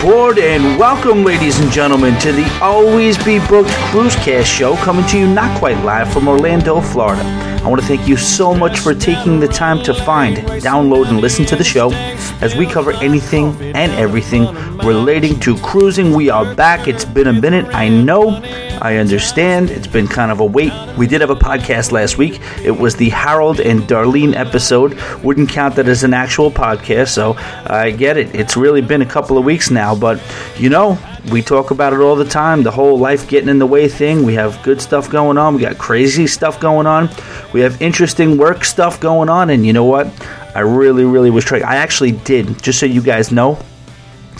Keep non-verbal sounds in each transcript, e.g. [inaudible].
Aboard and welcome, ladies and gentlemen, to the Always Be Booked Cruise Cast show coming to you not quite live from Orlando, Florida. I want to thank you so much for taking the time to find, download, and listen to the show as we cover anything and everything relating to cruising. We are back. It's been a minute, I know. I understand. It's been kind of a wait. We did have a podcast last week. It was the Harold and Darlene episode. Wouldn't count that as an actual podcast, so I get it. It's really been a couple of weeks now, but you know, we talk about it all the time the whole life getting in the way thing. We have good stuff going on, we got crazy stuff going on, we have interesting work stuff going on, and you know what? I really, really was trying. I actually did, just so you guys know,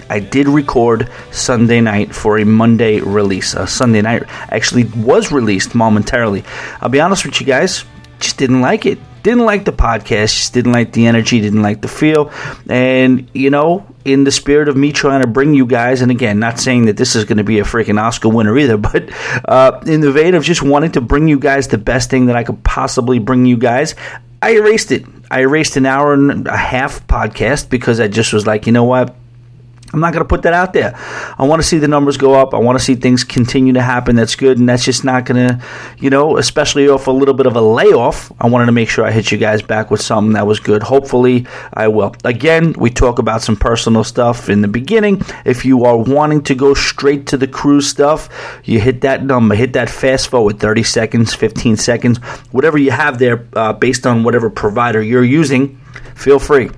I did record Sunday night for a Monday release. A Sunday night actually was released momentarily. I'll be honest with you guys, just didn't like it. Didn't like the podcast, just didn't like the energy, didn't like the feel. And, you know, in the spirit of me trying to bring you guys, and again, not saying that this is going to be a freaking Oscar winner either, [laughs] but uh, in the vein of just wanting to bring you guys the best thing that I could possibly bring you guys, I erased it. I erased an hour and a half podcast because I just was like, you know what? I'm not going to put that out there. I want to see the numbers go up. I want to see things continue to happen. That's good. And that's just not going to, you know, especially off a little bit of a layoff. I wanted to make sure I hit you guys back with something that was good. Hopefully, I will. Again, we talk about some personal stuff in the beginning. If you are wanting to go straight to the cruise stuff, you hit that number, hit that fast forward 30 seconds, 15 seconds, whatever you have there uh, based on whatever provider you're using. Feel free.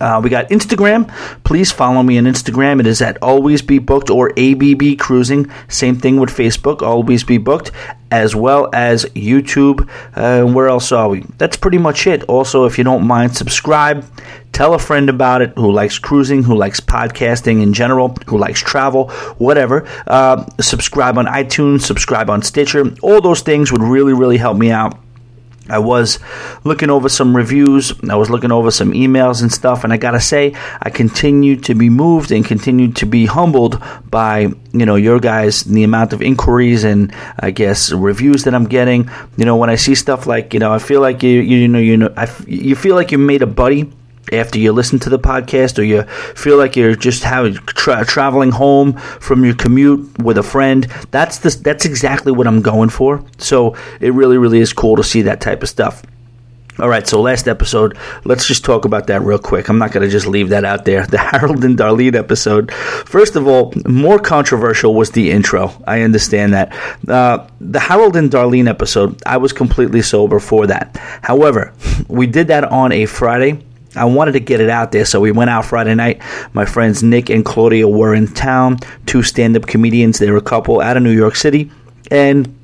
Uh, we got Instagram. Please follow me on Instagram. It is at Always Be Booked or ABB Cruising. Same thing with Facebook, Always Be Booked, as well as YouTube. Uh, where else are we? That's pretty much it. Also, if you don't mind, subscribe. Tell a friend about it who likes cruising, who likes podcasting in general, who likes travel, whatever. Uh, subscribe on iTunes, subscribe on Stitcher. All those things would really, really help me out. I was looking over some reviews, I was looking over some emails and stuff, and I gotta say, I continue to be moved and continue to be humbled by you know your guys, the amount of inquiries and I guess reviews that I'm getting. You know, when I see stuff like you know, I feel like you you know you know I, you feel like you made a buddy after you listen to the podcast or you feel like you're just having tra- traveling home from your commute with a friend that's that's exactly what I'm going for so it really really is cool to see that type of stuff all right, so last episode, let's just talk about that real quick. I'm not going to just leave that out there. [laughs] The Harold and Darlene episode. First of all, more controversial was the intro. I understand that. Uh, the Harold and Darlene episode, I was completely sober for that. However, we did that on a Friday I wanted to get it out there, so we went out Friday night. My friends Nick and Claudia were in town, two stand up comedians. They were a couple out of New York City. And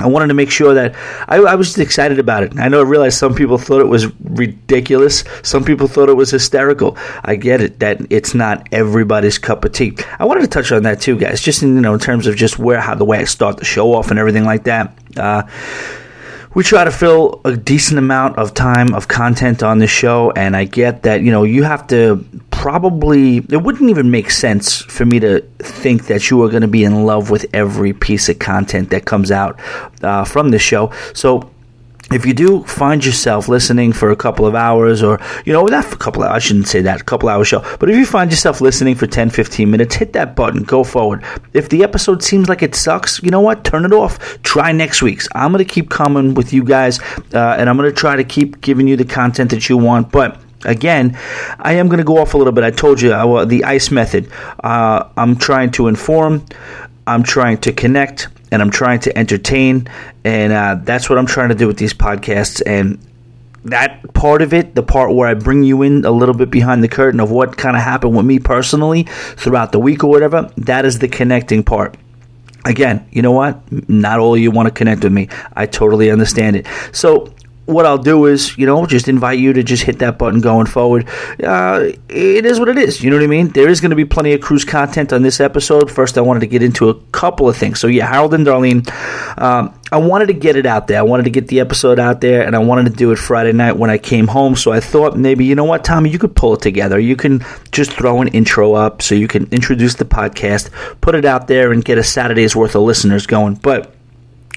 I wanted to make sure that I, I, was excited about it. I know I realized some people thought it was ridiculous. Some people thought it was hysterical. I get it that it's not everybody's cup of tea. I wanted to touch on that too, guys. Just in you know in terms of just where how the way I start the show off and everything like that. Uh, we try to fill a decent amount of time of content on the show and i get that you know you have to probably it wouldn't even make sense for me to think that you are going to be in love with every piece of content that comes out uh, from the show. So if you do find yourself listening for a couple of hours or you know not for a couple of I shouldn't say that a couple hour show but if you find yourself listening for 10 15 minutes hit that button go forward. If the episode seems like it sucks you know what? Turn it off. Try next week's. I'm gonna keep coming with you guys uh, and I'm gonna try to keep giving you the content that you want but Again, I am going to go off a little bit. I told you uh, the ICE method. Uh, I'm trying to inform, I'm trying to connect, and I'm trying to entertain, and uh, that's what I'm trying to do with these podcasts. And that part of it, the part where I bring you in a little bit behind the curtain of what kind of happened with me personally throughout the week or whatever, that is the connecting part. Again, you know what? Not all you want to connect with me. I totally understand it. So what I'll do is, you know, just invite you to just hit that button going forward. Uh, it is what it is. You know what I mean? There is going to be plenty of cruise content on this episode. First, I wanted to get into a couple of things. So, yeah, Harold and Darlene, um, I wanted to get it out there. I wanted to get the episode out there, and I wanted to do it Friday night when I came home. So I thought maybe, you know what, Tommy, you could pull it together. You can just throw an intro up so you can introduce the podcast, put it out there, and get a Saturday's worth of listeners going. But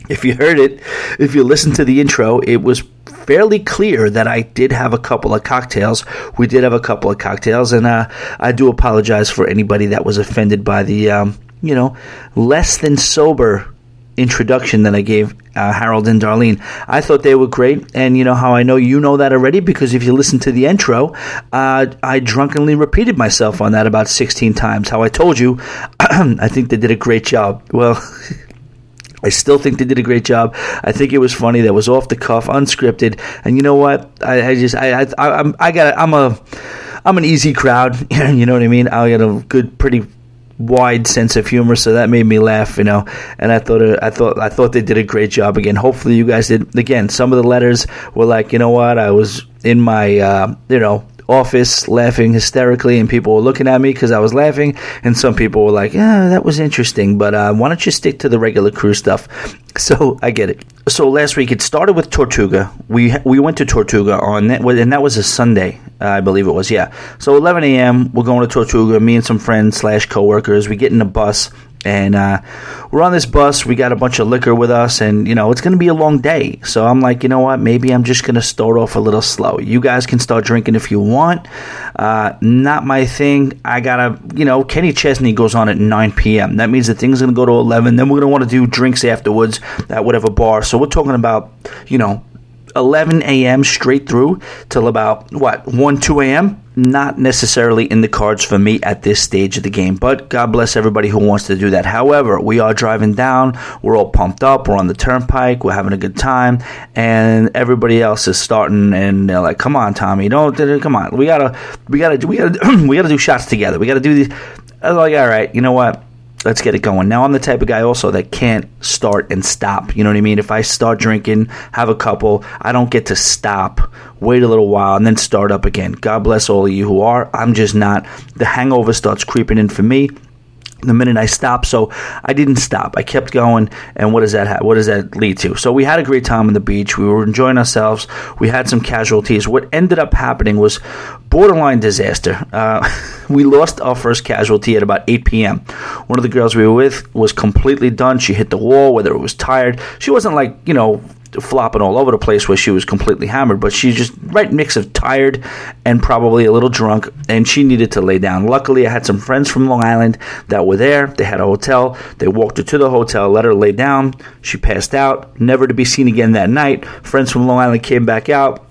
if you heard it, if you listened to the intro, it was fairly clear that I did have a couple of cocktails. We did have a couple of cocktails, and uh, I do apologize for anybody that was offended by the, um, you know, less than sober introduction that I gave uh, Harold and Darlene. I thought they were great, and you know how I know you know that already because if you listen to the intro, uh, I drunkenly repeated myself on that about 16 times. How I told you, [clears throat] I think they did a great job. Well, [laughs] I still think they did a great job. I think it was funny. That was off the cuff, unscripted, and you know what? I, I just I I I'm I got I'm a I'm an easy crowd. [laughs] you know what I mean? I got a good, pretty wide sense of humor, so that made me laugh, you know. And I thought I thought I thought they did a great job again. Hopefully, you guys did. Again, some of the letters were like, you know what, I was in my, uh, you know, office laughing hysterically, and people were looking at me because I was laughing. And some people were like, "Yeah, that was interesting, but uh, why don't you stick to the regular crew stuff?" [laughs] So I get it. So last week it started with Tortuga. We we went to Tortuga on that, and that was a Sunday, I believe it was. Yeah. So 11 a.m. We're going to Tortuga. Me and some friends slash coworkers. We get in a bus and uh, we're on this bus. We got a bunch of liquor with us, and you know it's going to be a long day. So I'm like, you know what? Maybe I'm just going to start off a little slow. You guys can start drinking if you want. Uh, not my thing. I gotta, you know, Kenny Chesney goes on at 9 p.m. That means the thing's going to go to 11. Then we're going to want to do drinks afterwards at whatever bar. So we're talking about, you know, 11 a.m. straight through till about what 1 2 a.m. Not necessarily in the cards for me at this stage of the game, but God bless everybody who wants to do that. However, we are driving down, we're all pumped up, we're on the turnpike, we're having a good time, and everybody else is starting and they're like, "Come on, Tommy, don't come on, we gotta, we gotta, we gotta, [clears throat] we gotta do shots together. We gotta do these." I'm like, "All right, you know what." Let's get it going. Now I'm the type of guy also that can't start and stop. You know what I mean? If I start drinking, have a couple, I don't get to stop, wait a little while, and then start up again. God bless all of you who are. I'm just not. The hangover starts creeping in for me the minute I stopped. So I didn't stop. I kept going. And what does that have? What does that lead to? So we had a great time on the beach. We were enjoying ourselves. We had some casualties. What ended up happening was borderline disaster. Uh, [laughs] we lost our first casualty at about 8 p.m. One of the girls we were with was completely done. She hit the wall, whether it was tired. She wasn't like, you know, flopping all over the place where she was completely hammered, but she's just right mix of tired and probably a little drunk, and she needed to lay down. Luckily, I had some friends from Long Island that were there. They had a hotel. They walked her to the hotel, let her lay down. She passed out, never to be seen again that night. Friends from Long Island came back out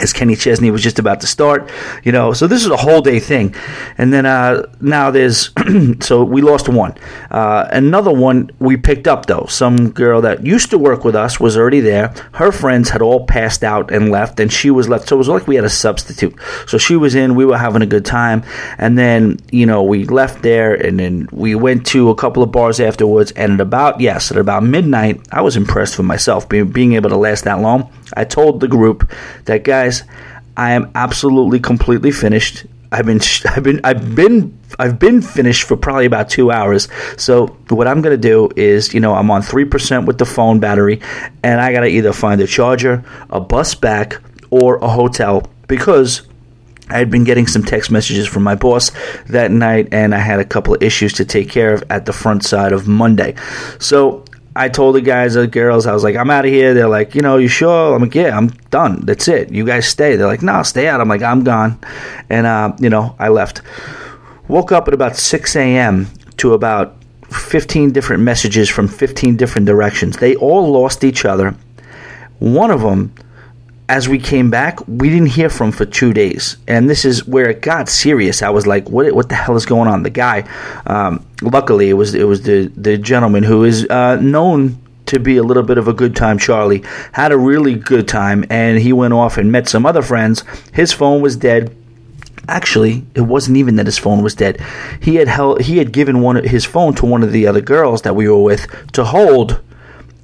as Kenny Chesney was just about to start, you know. So this is a whole day thing, and then uh, now there's [clears throat] so we lost one. Uh, another one we picked up though. Some girl that used to work with us was already there. Her friends had all passed out and left, and she was left. So it was like we had a substitute. So she was in. We were having a good time, and then you know we left there, and then we went to a couple of bars afterwards. And at about yes, at about midnight, I was impressed with myself being being able to last that long. I told the group that guys, I am absolutely completely finished. I've been I've been I've been I've been finished for probably about two hours. So what I'm gonna do is, you know, I'm on three percent with the phone battery, and I gotta either find a charger, a bus back, or a hotel because I had been getting some text messages from my boss that night, and I had a couple of issues to take care of at the front side of Monday. So I told the guys, the girls, I was like, I'm out of here. They're like, you know, you sure? I'm like, yeah, I'm done. That's it. You guys stay. They're like, no, stay out. I'm like, I'm gone. And, uh, you know, I left. Woke up at about 6 a.m. to about 15 different messages from 15 different directions. They all lost each other. One of them as we came back, we didn't hear from for two days, and this is where it got serious. I was like, "What? What the hell is going on?" The guy, um, luckily, it was it was the the gentleman who is uh, known to be a little bit of a good time. Charlie had a really good time, and he went off and met some other friends. His phone was dead. Actually, it wasn't even that his phone was dead. He had held, he had given one his phone to one of the other girls that we were with to hold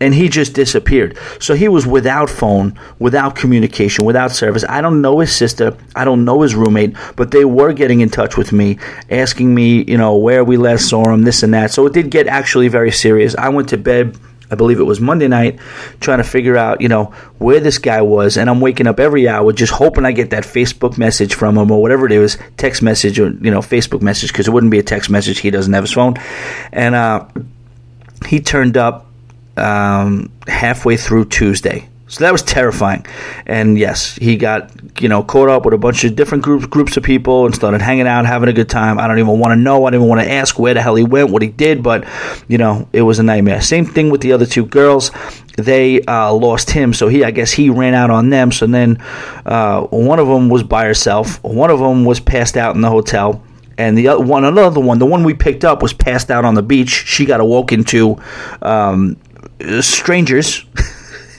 and he just disappeared. So he was without phone, without communication, without service. I don't know his sister, I don't know his roommate, but they were getting in touch with me, asking me, you know, where we last saw him, this and that. So it did get actually very serious. I went to bed. I believe it was Monday night, trying to figure out, you know, where this guy was, and I'm waking up every hour just hoping I get that Facebook message from him or whatever it is, text message or you know Facebook message because it wouldn't be a text message. He doesn't have his phone, and uh, he turned up um, halfway through Tuesday. So that was terrifying. And yes, he got, you know, caught up with a bunch of different groups groups of people and started hanging out, having a good time. I don't even want to know. I don't even want to ask where the hell he went, what he did, but you know, it was a nightmare. Same thing with the other two girls. They uh, lost him, so he, I guess, he ran out on them. So then, uh, one of them was by herself. One of them was passed out in the hotel and the other one, another one, the one we picked up was passed out on the beach. She got awoken to um, Uh, strangers.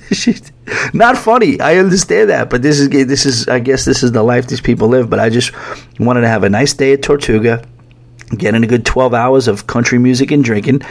[laughs] not funny. I understand that, but this is this is I guess this is the life these people live. But I just wanted to have a nice day at Tortuga getting a good 12 hours of country music and drinking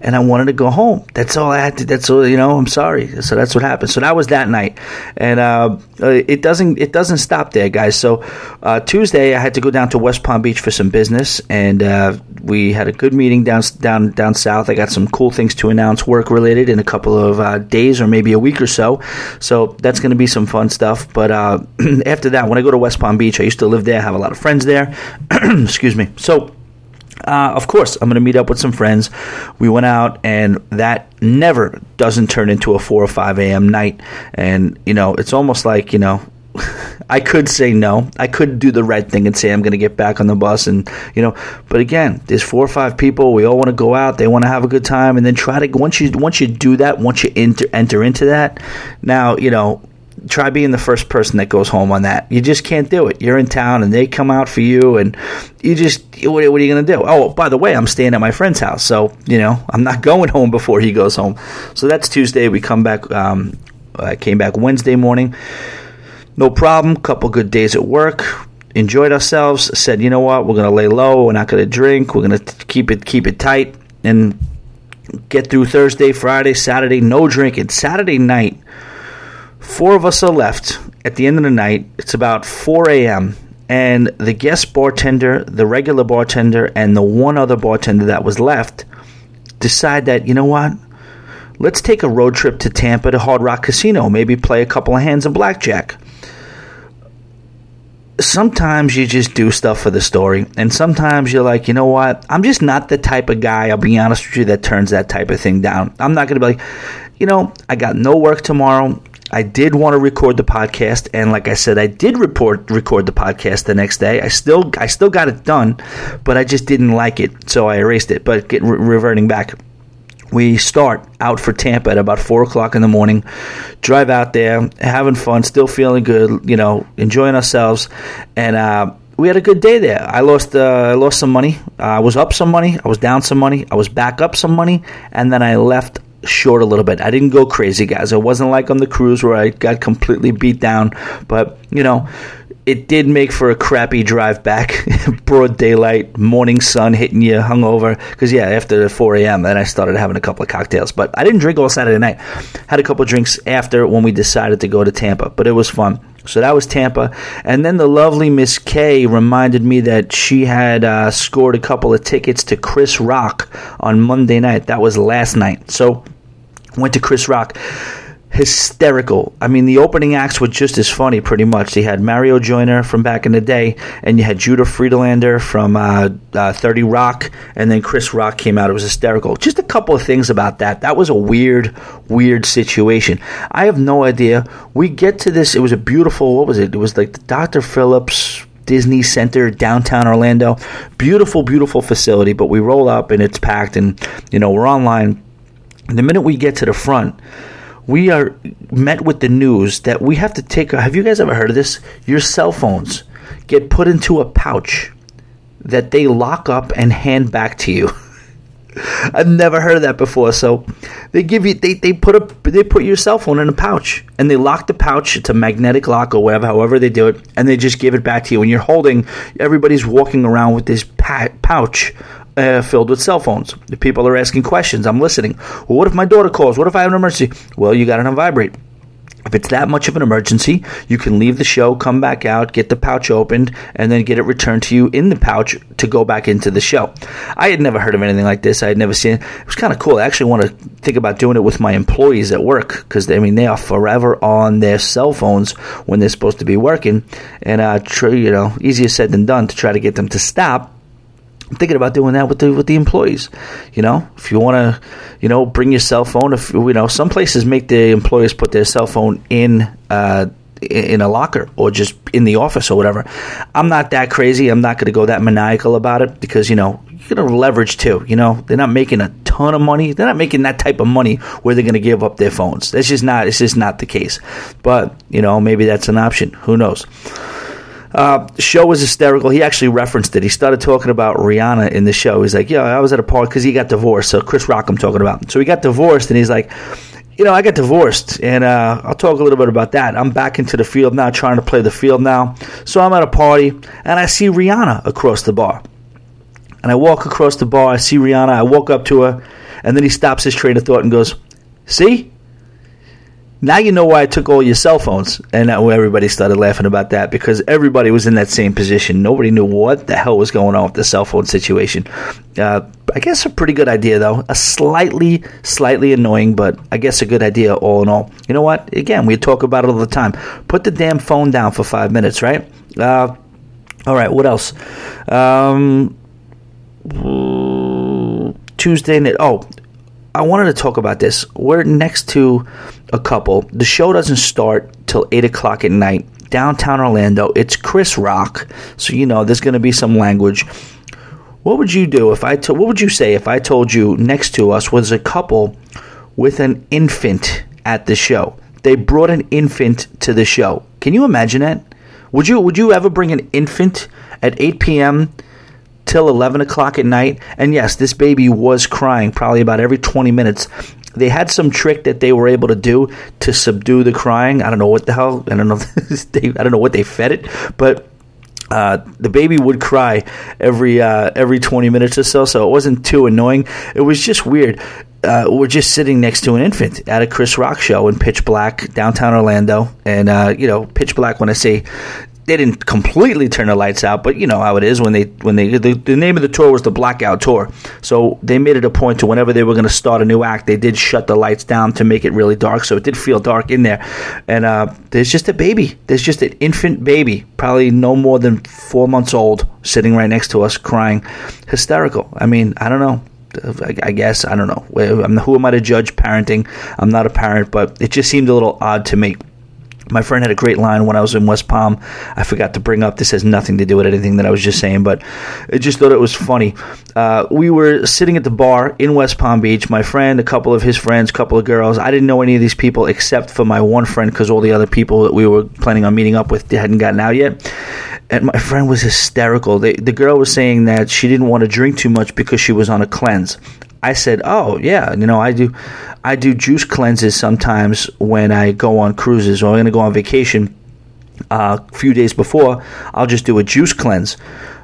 and i wanted to go home. That's all i had to that's all you know i'm sorry. So that's what happened. So that was that night. And uh, uh, it doesn't it doesn't stop there guys. So uh, tuesday i had to go down to west palm beach for some business and uh, we had a good meeting down down down south. I got some cool things to announce work related in a couple of uh, days or maybe a week or so. So that's going to be some fun stuff. But uh, [clears throat] after that when i go to west palm beach i used to live there have a lot of friends there. [clears throat] Excuse me. So uh, of course, I'm going to meet up with some friends. We went out, and that never doesn't turn into a 4 or 5 a.m. night. And, you know, it's almost like, you know, [laughs] I could say no. I could do the right thing and say I'm going to get back on the bus and you know, but again, there's four or five people. We all want to go out. They want to have a good time, and then try to once you once you do that, once you enter enter into that, now you know try being the first person that goes home on that. You just can't do it. You're in town and they come out for you, and you just what, are you going to do? Oh, by the way, I'm staying at my friend's house, so you know I'm not [laughs] going home before he goes home. So that's Tuesday. We come back. Um, I came back Wednesday morning. No problem. Couple good days at work. Enjoyed ourselves. Said, you know what? We're going to lay low. We're not going to drink. We're going to keep it keep it tight and get through Thursday, Friday, Saturday. No drinking. Saturday night Four of us are left at the end of the night. It's about 4 a.m. And the guest bartender, the regular bartender, and the one other bartender that was left decide that, you know what? Let's take a road trip to Tampa to Hard Rock Casino. Maybe play a couple of hands of blackjack. Sometimes you just do stuff for the story, and sometimes you're like, you know what? I'm just not the type of guy, I'll be honest with you, that turns that type of thing down. I'm not going to be like, you know, I got no work tomorrow. I did want to record the podcast, and like I said, I did report record the podcast the next day. I still I still got it done, but I just didn't like it, so I erased it. But get, re- reverting back, we start out for Tampa at about four o'clock in the morning. Drive out there, having fun, still feeling good, you know, enjoying ourselves, and. Uh, we had a good day there. I lost uh, I lost some money. Uh, I was up some money. I was down some money. I was back up some money, and then I left short a little bit. I didn't go crazy, guys. It wasn't like on the cruise where I got completely beat down, but you know, it did make for a crappy drive back. [laughs] Broad daylight, morning sun hitting you, hungover. Because yeah, after 4 a.m., then I started having a couple of cocktails. But I didn't drink all Saturday night. Had a couple of drinks after when we decided to go to Tampa. But it was fun. So that was Tampa. And then the lovely Miss K reminded me that she had uh, scored a couple of tickets to Chris Rock on Monday night. That was last night. So went to Chris Rock hysterical. I mean, the opening acts were just as funny, pretty much. They had Mario Joyner from back in the day, and you had Judah Friedlander from uh, uh, 30 Rock, and then Chris Rock came out. It was hysterical. Just a couple of things about that. That was a weird, weird situation. I have no idea. We get to this, it was a beautiful, what was it? It was like the Dr. Phillips. Disney Center, downtown Orlando. Beautiful, beautiful facility, but we roll up and it's packed, and you know, we're online. The minute we get to the front, we are met with the news that we have to take. Have you guys ever heard of this? Your cell phones get put into a pouch that they lock up and hand back to you. [laughs] I've never heard of that before. So they give you they, they put a they put your cell phone in a pouch and they lock the pouch. It's a magnetic lock or whatever, however they do it, and they just give it back to you. And you're holding. Everybody's walking around with this pouch uh, filled with cell phones. The people are asking questions. I'm listening. Well, what if my daughter calls? What if I have an emergency? Well, you got it on vibrate. If it's that much of an emergency, you can leave the show, come back out, get the pouch opened, and then get it returned to you in the pouch to go back into the show. I had never heard of anything like this. I had never seen it. It was kind of cool. I actually want to think about doing it with my employees at work because I mean they are forever on their cell phones when they're supposed to be working, and uh, tr- you know, easier said than done to try to get them to stop I'm thinking about doing that with the with the employees. You know, if you want to, you know, bring your cell phone. If you know, some places make the employees put their cell phone in. Uh, in a locker or just in the office or whatever. I'm not that crazy. I'm not going to go that maniacal about it because, you know, you're going to leverage too. You know, they're not making a ton of money. They're not making that type of money where they're going to give up their phones. That's just not, it's just not the case. But, you know, maybe that's an option. Who knows? Uh, the show was hysterical. He actually referenced it. He started talking about Rihanna in the show. He's like, "Yeah, I was at a party because he got divorced." So Chris Rock, I'm talking about. So he got divorced, and he's like, "You know, I got divorced, and uh, I'll talk a little bit about that. I'm back into the field now, trying to play the field now. So I'm at a party, and I see Rihanna across the bar, and I walk across the bar. I see Rihanna. I walk up to her, and then he stops his train of thought and goes, "See." Now you know why I took all your cell phones, and everybody started laughing about that because everybody was in that same position. Nobody knew what the hell was going on with the cell phone situation. Uh, I guess a pretty good idea though. A slightly, slightly annoying, but I guess a good idea all in all. You know what? Again, we talk about it all the time. Put the damn phone down for five minutes, right? Uh, all right. What else? Um, Tuesday night. Oh, I wanted to talk about this. We're next to a couple. The show doesn't start till 8 o'clock at night. Downtown Orlando. It's Chris Rock. So, you know, there's going to be some language. What would you do if I told, what would you say if I told you next to us was a couple with an infant at the show? They brought an infant to the show. Can you imagine that? Would you would you ever bring an infant at 8 p.m till 11 o'clock at night. And yes, this baby was crying probably about every 20 minutes. They had some trick that they were able to do to subdue the crying. I don't know what the hell. I don't know. [laughs] they, I don't know what they fed it, but uh, the baby would cry every uh, every 20 minutes or so, so it wasn't too annoying. It was just weird. Uh, we're just sitting next to an infant at a Chris Rock show in pitch black downtown Orlando, and uh, you know, pitch black. When I say they didn't completely turn the lights out, but you know how it is when they when they the, the, name of the tour was the Blackout Tour. So they made it a point to whenever they were going to start a new act, they did shut the lights down to make it really dark. So it did feel dark in there. And uh, there's just a baby. There's just an infant baby, probably no more than four months old, sitting right next to us, crying, hysterical. I mean, I don't know. I guess I don't know. Who am I to judge parenting? I'm not a parent, but it just seemed a little odd to me. My friend had a great line when I was in West Palm. I forgot to bring up. This has nothing to do with anything that I was just saying, but I just thought it was funny. Uh, we were sitting at the bar in West Palm Beach. My friend, a couple of his friends, a couple of girls. I didn't know any of these people except for my one friend because all the other people that we were planning on meeting up with hadn't gotten out yet. And my friend was hysterical. The girl was saying that she didn't want to drink too much because she was on a cleanse. I said, "Oh yeah, you know, I do, I do juice cleanses sometimes when I go on cruises or I'm going to go on vacation. Uh, a few days before, I'll just do a juice cleanse."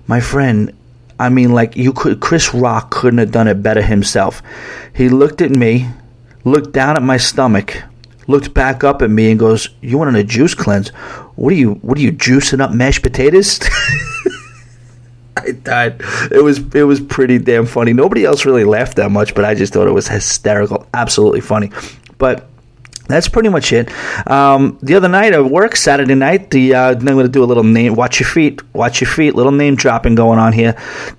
My friend, I mean, like you could, Chris Rock couldn't have done it better himself. He looked at me, looked down at my stomach, looked back up at me, and goes, "You want a juice cleanse? What are you? What are you juicing up mashed potatoes?" [laughs] [laughs] I died. It was it was pretty damn funny. Nobody else really laughed that much, but I just thought it was hysterical, absolutely funny. But that's pretty much it. Um, the other night at work, Saturday night, the uh, I'm going to do a little name. Watch your feet. Watch your feet. Little name dropping going on here.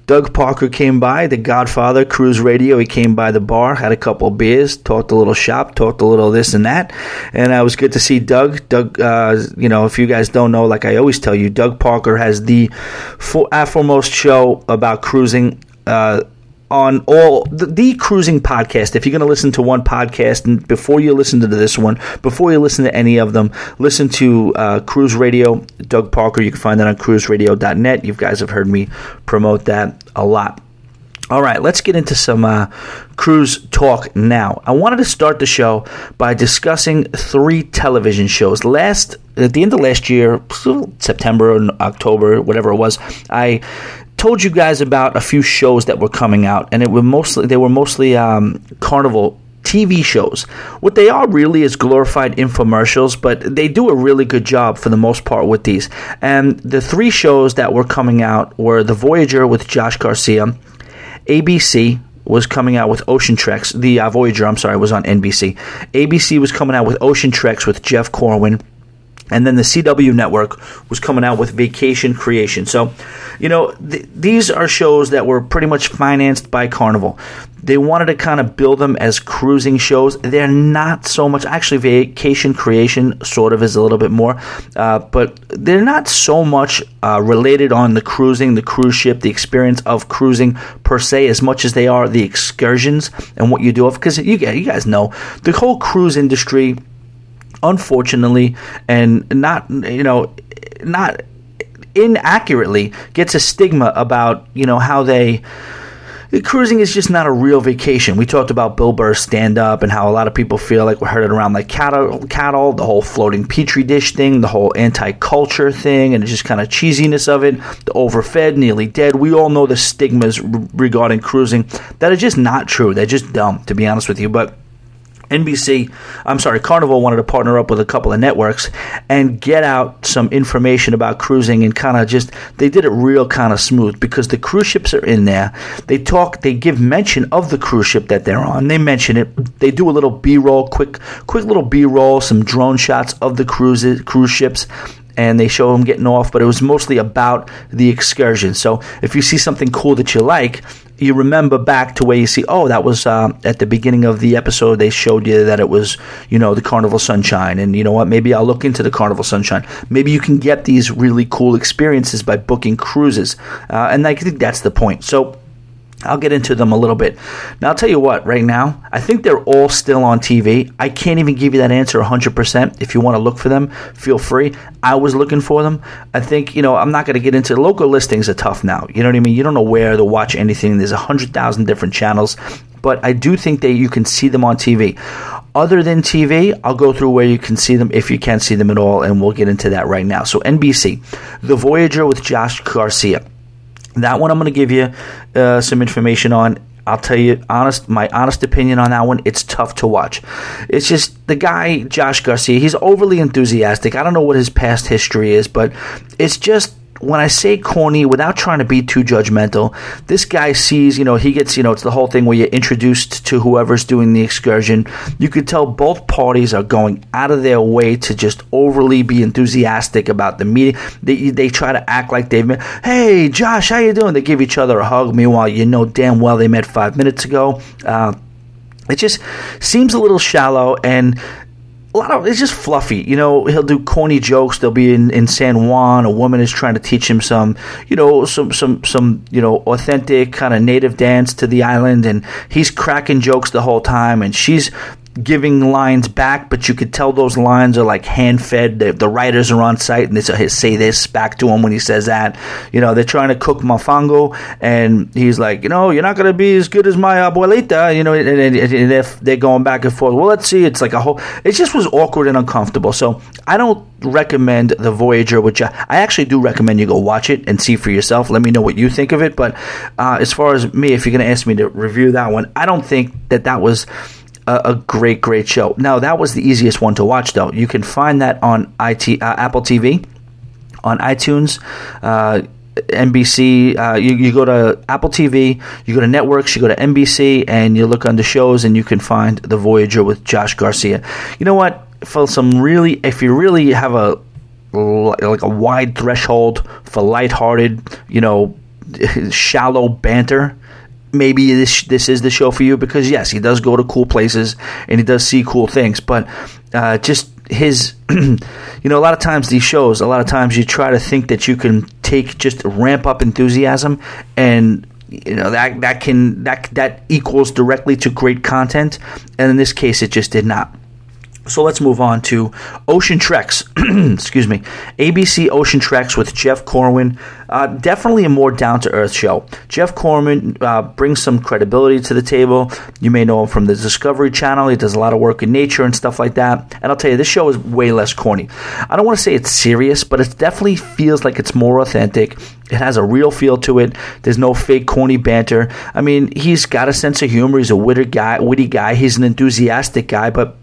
Doug Parker came by, the Godfather, Cruise Radio. He came by the bar, had a couple beers, talked a little shop, talked a little this and that, and it was good to see Doug. Doug, uh, you know, if you guys don't know, like I always tell you, Doug Parker has the foremost show about cruising. Uh, on all the, the, cruising podcast. If you're going to listen to one podcast, and before you listen to this one, before you listen to any of them, listen to uh, Cruise Radio. Doug Parker. You can find that on cruiseradio.net. You guys have heard me promote that a lot. All right, let's get into some uh, cruise talk now. I wanted to start the show by discussing three television shows. Last at the end of last year, September and October, whatever it was, I told you guys about a few shows that were coming out, and it were mostly they were mostly um, Carnival TV shows. What they are really is glorified infomercials, but they do a really good job for the most part with these. And the three shows that were coming out were The Voyager with Josh Garcia, ABC was coming out with Ocean Treks. The uh, Voyager, I'm sorry, was on NBC. ABC was coming out with Ocean Treks with Jeff Corwin and then the CW network was coming out with Vacation Creation. So, you know, th- these are shows that were pretty much financed by Carnival. They wanted to kind of build them as cruising shows. They're not so much, actually, Vacation Creation sort of is a little bit more, uh, but they're not so much uh, related on the cruising, the cruise ship, the experience of cruising per se, as much as they are the excursions and what you do. Because you, you guys know the whole cruise industry unfortunately, and not you know not inaccurately gets a stigma about you know how they cruising is just not a real vacation. We talked about Bill Burr's stand up and how a lot of people feel like we're herded around like cattle, cattle, the whole floating petri dish thing, the whole anti culture thing, and just kind of cheesiness of it, the overfed, nearly dead. We all know the stigmas regarding cruising that are just not true. They're just dumb, to be honest with you. But NBC, I'm sorry, Carnival wanted to partner up with a couple of networks and get out some information about cruising and kind of just they did it real kind of smooth because the cruise ships are in there. They talk, they give mention of the cruise ship that they're on. They mention it. They do a little B-roll, quick, quick little B-roll, some drone shots of the cruises, cruise ships, and they show them getting off, but it was mostly about the excursion. So if you see something cool that you like, you remember back to where you see, oh, that was uh, at the beginning of the episode. They showed you that it was, you know, the Carnival Sunshine, and you know what? Maybe I'll look into the Carnival Sunshine. Maybe you can get these really cool experiences by booking cruises, uh, and I think that's the point. So I'll get into them a little bit. Now, I'll tell you what, right now, I think they're all still on TV. I can't even give you that answer 100%. If you want to look for them, feel free. I was looking for them. I think, you know, I'm not going to get into local listings are tough now. You know what I mean? You don't know where to watch anything. There's 100,000 different channels, but I do think that you can see them on TV. Other than TV, I'll go through where you can see them if you can't see them at all, and we'll get into that right now. So, NBC, The Voyager with Josh Garcia. That one I'm going to give you uh, some information on. I'll tell you honest my honest opinion on that one. It's tough to watch. It's just the guy Josh Garcia. He's overly enthusiastic. I don't know what his past history is, but it's just when I say corny, without trying to be too judgmental, this guy sees, you know, he gets, you know, it's the whole thing where you're introduced to whoever's doing the excursion. You could tell both parties are going out of their way to just overly be enthusiastic about the meeting. They, they try to act like they've met, hey, Josh, how you doing? They give each other a hug. Meanwhile, you know damn well they met five minutes ago. Uh, it just seems a little shallow and a lot of it's just fluffy. You know, he'll do corny jokes. They'll be in, in San Juan. A woman is trying to teach him some, you know, some some some you know authentic kind of native dance to the island, and he's cracking jokes the whole time, and she's giving lines back, but you could tell those lines are like hand fed. The, the, writers are on site and they say this back to him when he says that. You know, they're trying to cook mofongo, and he's like, you know, you're not going to be as good as my abuelita. You know, and, and, and if they're going back and forth, well, let's see. It's like a whole. It just was awkward and uncomfortable. So I don't recommend the Voyager, which I, I actually do recommend you go watch it and see for yourself. Let me know what you think of it. But uh, as far as me, if you're going to ask me to review that one, I don't think that that was a, a, great, great show. Now that was the easiest one to watch, though. You can find that on IT, uh, Apple TV, on iTunes. Uh, NBC, uh, you, you go to Apple TV, you go to networks, you go to NBC, and you look under shows, and you can find The Voyager with Josh Garcia. You know what? For some really, if you really have a like a wide threshold for lighthearted, you know, [laughs] shallow banter, maybe this this is the show for you because yes, he does go to cool places and he does see cool things, but uh, just his [clears throat] you know a lot of times these shows a lot of times you try to think that you can take just ramp up enthusiasm and you know that that can that that equals directly to great content. And in this case it just did not so let's move on to Ocean Treks. [clears throat] Excuse me. ABC Ocean Treks with Jeff Corwin. Uh, definitely a more down to earth show. Jeff Corwin uh, brings some credibility to the table. You may know him from the Discovery Channel. He does a lot of work in nature and stuff like that. And I'll tell you, this show is way less corny. I don't want to say it's serious, but it definitely feels like it's more authentic. It has a real feel to it. There's no fake corny banter. I mean, he's got a sense of humor. He's a witty guy. Witty guy. He's an enthusiastic guy, but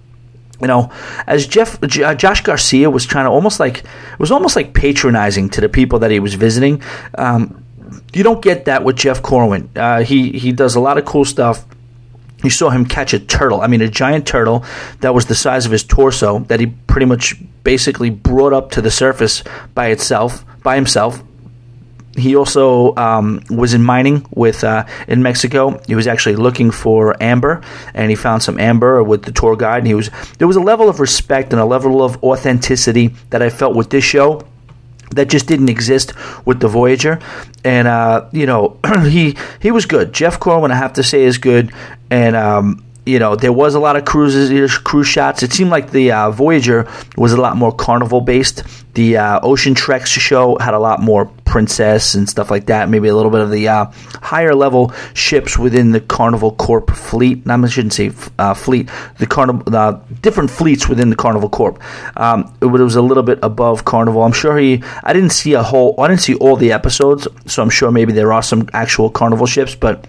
you know, as Jeff uh, Josh Garcia was trying to almost like it was almost like patronizing to the people that he was visiting. Um, you don't get that with Jeff Corwin. Uh, he he does a lot of cool stuff. you saw him catch a turtle. I mean, a giant turtle that was the size of his torso that he pretty much basically brought up to the surface by itself, by himself. He also um, was in mining with uh, in Mexico. He was actually looking for amber, and he found some amber with the tour guide. And he was there was a level of respect and a level of authenticity that I felt with this show that just didn't exist with the Voyager. And uh, you know, [clears throat] he he was good. Jeff Corwin, I have to say, is good. And um, you know, there was a lot of cruises, cruise shots. It seemed like the uh, Voyager was a lot more carnival based. The uh, Ocean Treks show had a lot more princess and stuff like that. Maybe a little bit of the uh, higher level ships within the Carnival Corp fleet. I shouldn't say uh, fleet. The Carnival, different fleets within the Carnival Corp. Um, it, was a little bit above Carnival. I'm sure he. I didn't see a whole. I didn't see all the episodes, so I'm sure maybe there are some actual Carnival ships, but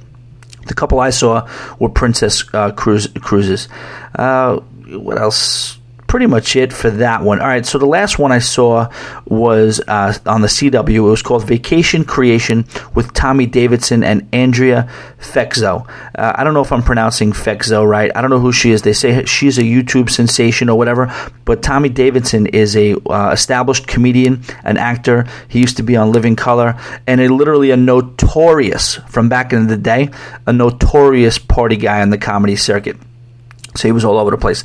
the couple I saw were Princess uh, cruise, cruises. Uh, what else? Pretty much it for that one. All right, so the last one I saw was uh, on the CW. It was called Vacation Creation with Tommy Davidson and Andrea Feczko. Uh, I don't know if I'm pronouncing Feczko right. I don't know who she is. They say she's a YouTube sensation or whatever, but Tommy Davidson is a uh, established comedian, an actor. He used to be on Living Color, and a literally a notorious from back in the day, a notorious party guy on the comedy circuit. So he was all over the place.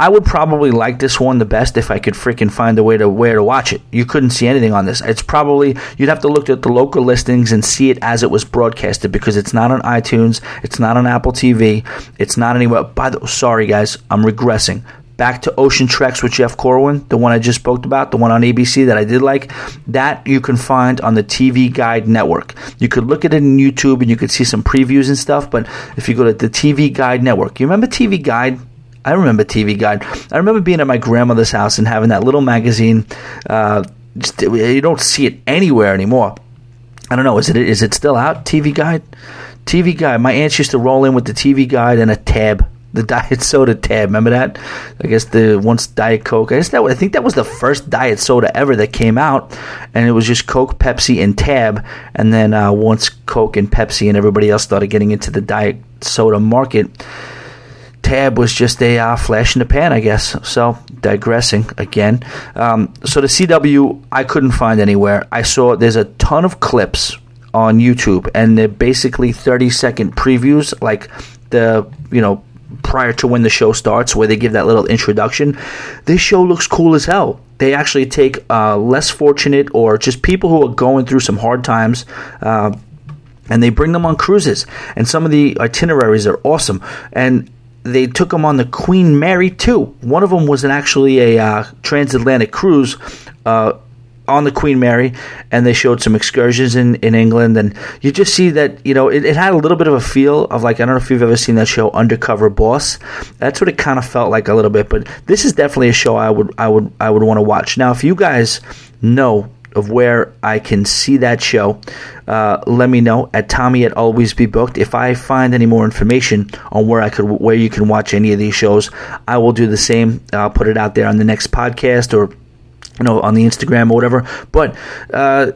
I would probably like this one the best if I could freaking find a way to where to watch it. You couldn't see anything on this. It's probably you'd have to look at the local listings and see it as it was broadcasted because it's not on iTunes, it's not on Apple TV, it's not anywhere. By the sorry guys, I'm regressing back to Ocean Treks with Jeff Corwin, the one I just spoke about, the one on ABC that I did like, that you can find on the TV Guide Network. You could look at it in YouTube and you could see some previews and stuff, but if you go to the TV Guide Network, you remember TV Guide? I remember TV Guide. I remember being at my grandmother's house and having that little magazine. Uh, just, you don't see it anywhere anymore. I don't know. Is it is it still out? TV Guide, TV Guide. My aunt used to roll in with the TV Guide and a tab the diet soda tab. Remember that? I guess the once Diet Coke. I guess that I think that was the first diet soda ever that came out, and it was just Coke, Pepsi, and Tab. And then uh, once Coke and Pepsi and everybody else started getting into the diet soda market, Tab was just a uh, flash in the pan, I guess. So digressing again. Um, so the CW I couldn't find anywhere. I saw there's a ton of clips on YouTube, and they're basically 30 second previews, like the you know prior to when the show starts, where they give that little introduction. This show looks cool as hell. They actually take uh, less fortunate or just people who are going through some hard times. Uh, and they bring them on cruises, and some of the itineraries are awesome. And they took them on the Queen Mary 2. One of them was an, actually a uh, transatlantic cruise uh, on the Queen Mary, and they showed some excursions in, in England, and you just see that you know it, it, had a little bit of a feel of like I don't know if you've ever seen that show Undercover Boss. That's what it kind of felt like a little bit, but this is definitely a show I would I would I would want to watch. Now, if you guys know of where I can see that show, uh, let me know at Tommy at Always Be Booked. If I find any more information on where I could where you can watch any of these shows, I will do the same. I'll put it out there on the next podcast or you know, on the Instagram or whatever. But uh,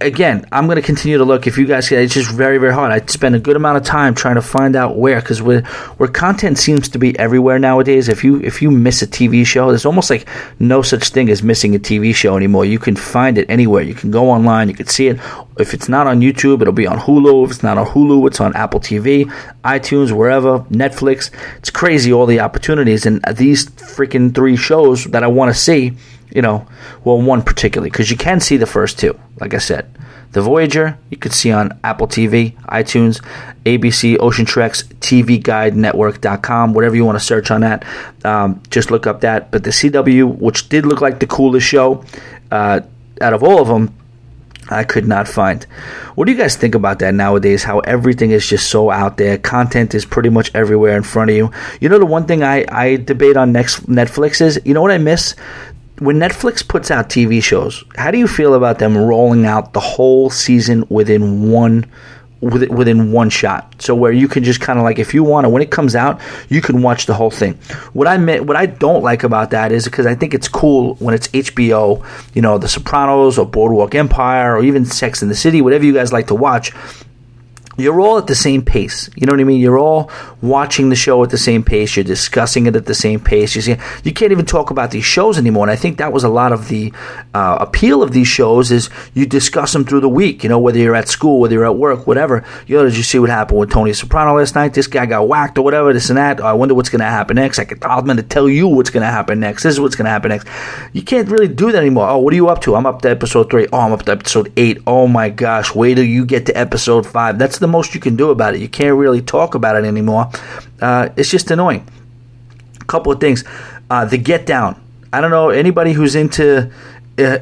again, I'm going to continue to look. If you guys, it's just very, very hard. I spend a good amount of time trying to find out where, because where, where content seems to be everywhere nowadays. If you if you miss a TV show, there's almost like no such thing as missing a TV show anymore. You can find it anywhere. You can go online. You can see it. If it's not on YouTube, it'll be on Hulu. If it's not on Hulu, it's on Apple TV, iTunes, wherever, Netflix. It's crazy all the opportunities and these freaking three shows that I want to see you know, well, one particularly, because you can see the first two. Like I said, the Voyager you could see on Apple TV, iTunes, ABC, Ocean Treks, TV Guide Network.com, whatever you want to search on that. Um, just look up that. But the CW, which did look like the coolest show uh, out of all of them, I could not find. What do you guys think about that nowadays? How everything is just so out there. Content is pretty much everywhere in front of you. You know, the one thing I, I debate on next Netflix is, you know what I miss? When Netflix puts out TV shows, how do you feel about them rolling out the whole season within one within one shot? So where you can just kind of like if you want to when it comes out, you can watch the whole thing. What I meant, what I don't like about that is because I think it's cool when it's HBO, you know, The Sopranos or Boardwalk Empire or even Sex in the City, whatever you guys like to watch you're all at the same pace. You know what I mean? You're all watching the show at the same pace. You're discussing it at the same pace. You see, you can't even talk about these shows anymore. And I think that was a lot of the uh, appeal of these shows is you discuss them through the week. You know, whether you're at school, whether you're at work, whatever. You know, did you see what happened with Tony Soprano last night? This guy got whacked or whatever. This and that. I wonder what's going to happen next. I could, I'm going to tell you what's going to happen next. This is what's going to happen next. You can't really do that anymore. Oh, what are you up to? I'm up to episode three. Oh, I'm up to episode eight. Oh my gosh, wait till you get to episode five. That's the most you can do about it. You can't really talk about it anymore. Uh, it's just annoying. A couple of things. Uh, the Get Down. I don't know anybody who's into. [laughs] Uh,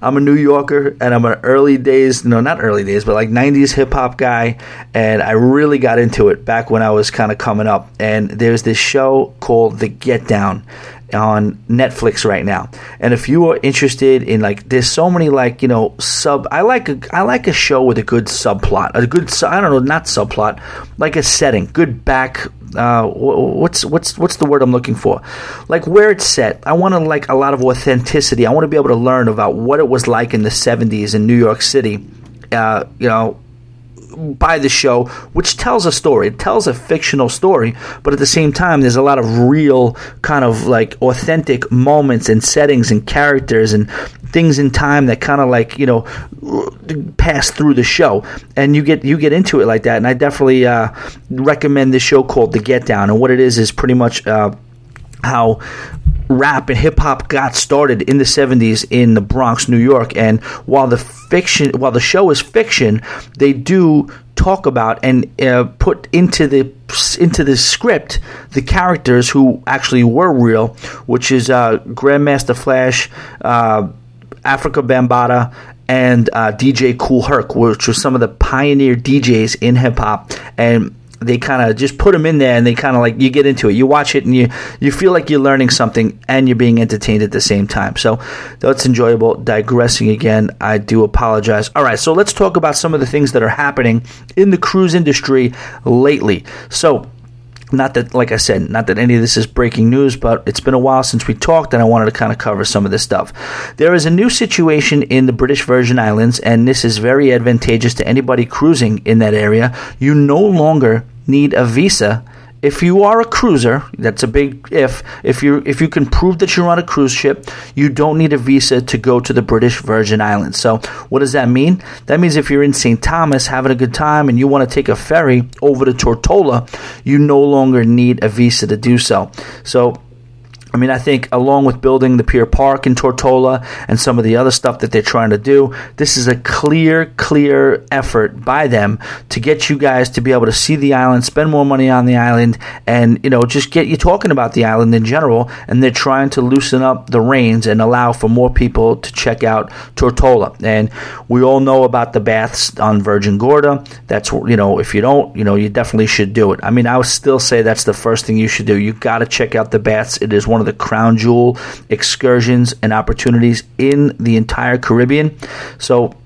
I'm a New Yorker, and I'm an early days, no, not early days, but like '90s hip hop guy, and I really got into it back when I was kind of coming up. And there's this show called The Get Down, on Netflix right now. And if you are interested in like, there's so many like you know sub. I like a I like a show with a good subplot, a good I don't know not subplot, like a setting, good back. Uh, what's what's what's the word I'm looking for? Like where it's set. I want to like a lot of authenticity. I want to be able to learn about what it was like in the '70s in New York City. Uh, you know, by the show, which tells a story. It tells a fictional story, but at the same time, there's a lot of real, kind of like authentic moments and settings and characters and things in time that kind of like you know pass through the show, and you get you get into it like that. And I definitely uh, recommend this show called The Get Down. And what it is is pretty much. Uh, how rap and hip hop got started in the 70s in the Bronx, New York. And while the fiction, while the show is fiction, they do talk about and uh, put into the into the script the characters who actually were real, which is uh, Grandmaster Flash, uh, Afrika Bambaataa, and uh, DJ Kool Herc, which were some of the pioneer DJs in hip hop. And they kind of just put them in there and they kind of like you get into it. You watch it and you you feel like you're learning something and you're being entertained at the same time. So that's enjoyable. Digressing again i do apologize. All right so let's talk about some of the things that are happening in the cruise industry lately. So not that, like I said, not that any of this is breaking news, but it's been a while since we talked, and I wanted to kind of cover some of this stuff. There is a new situation in the British Virgin Islands, and this is very advantageous to anybody cruising in that area. You no longer need a visa if you are a cruiser, that's a big if. If you if you can prove that you're on a cruise ship, you don't need a visa to go to the British Virgin Islands. So, what does that mean? That means if you're in St. Thomas having a good time and you want to take a ferry over to Tortola, you no longer need a visa to do so. So, I mean, I think along with building the Pier Park in Tortola and some of the other stuff that they're trying to do, this is a clear, clear effort by them to get you guys to be able to see the island, spend more money on the island, and you know just get you talking about the island in general. And they're trying to loosen up the reins and allow for more people to check out Tortola. And we all know about the baths on Virgin Gorda. That's you know if you don't, you know you definitely should do it. I mean, I would still say that's the first thing you should do. You got to check out the baths. It is one one of the crown jewel excursions and opportunities in the entire Caribbean. So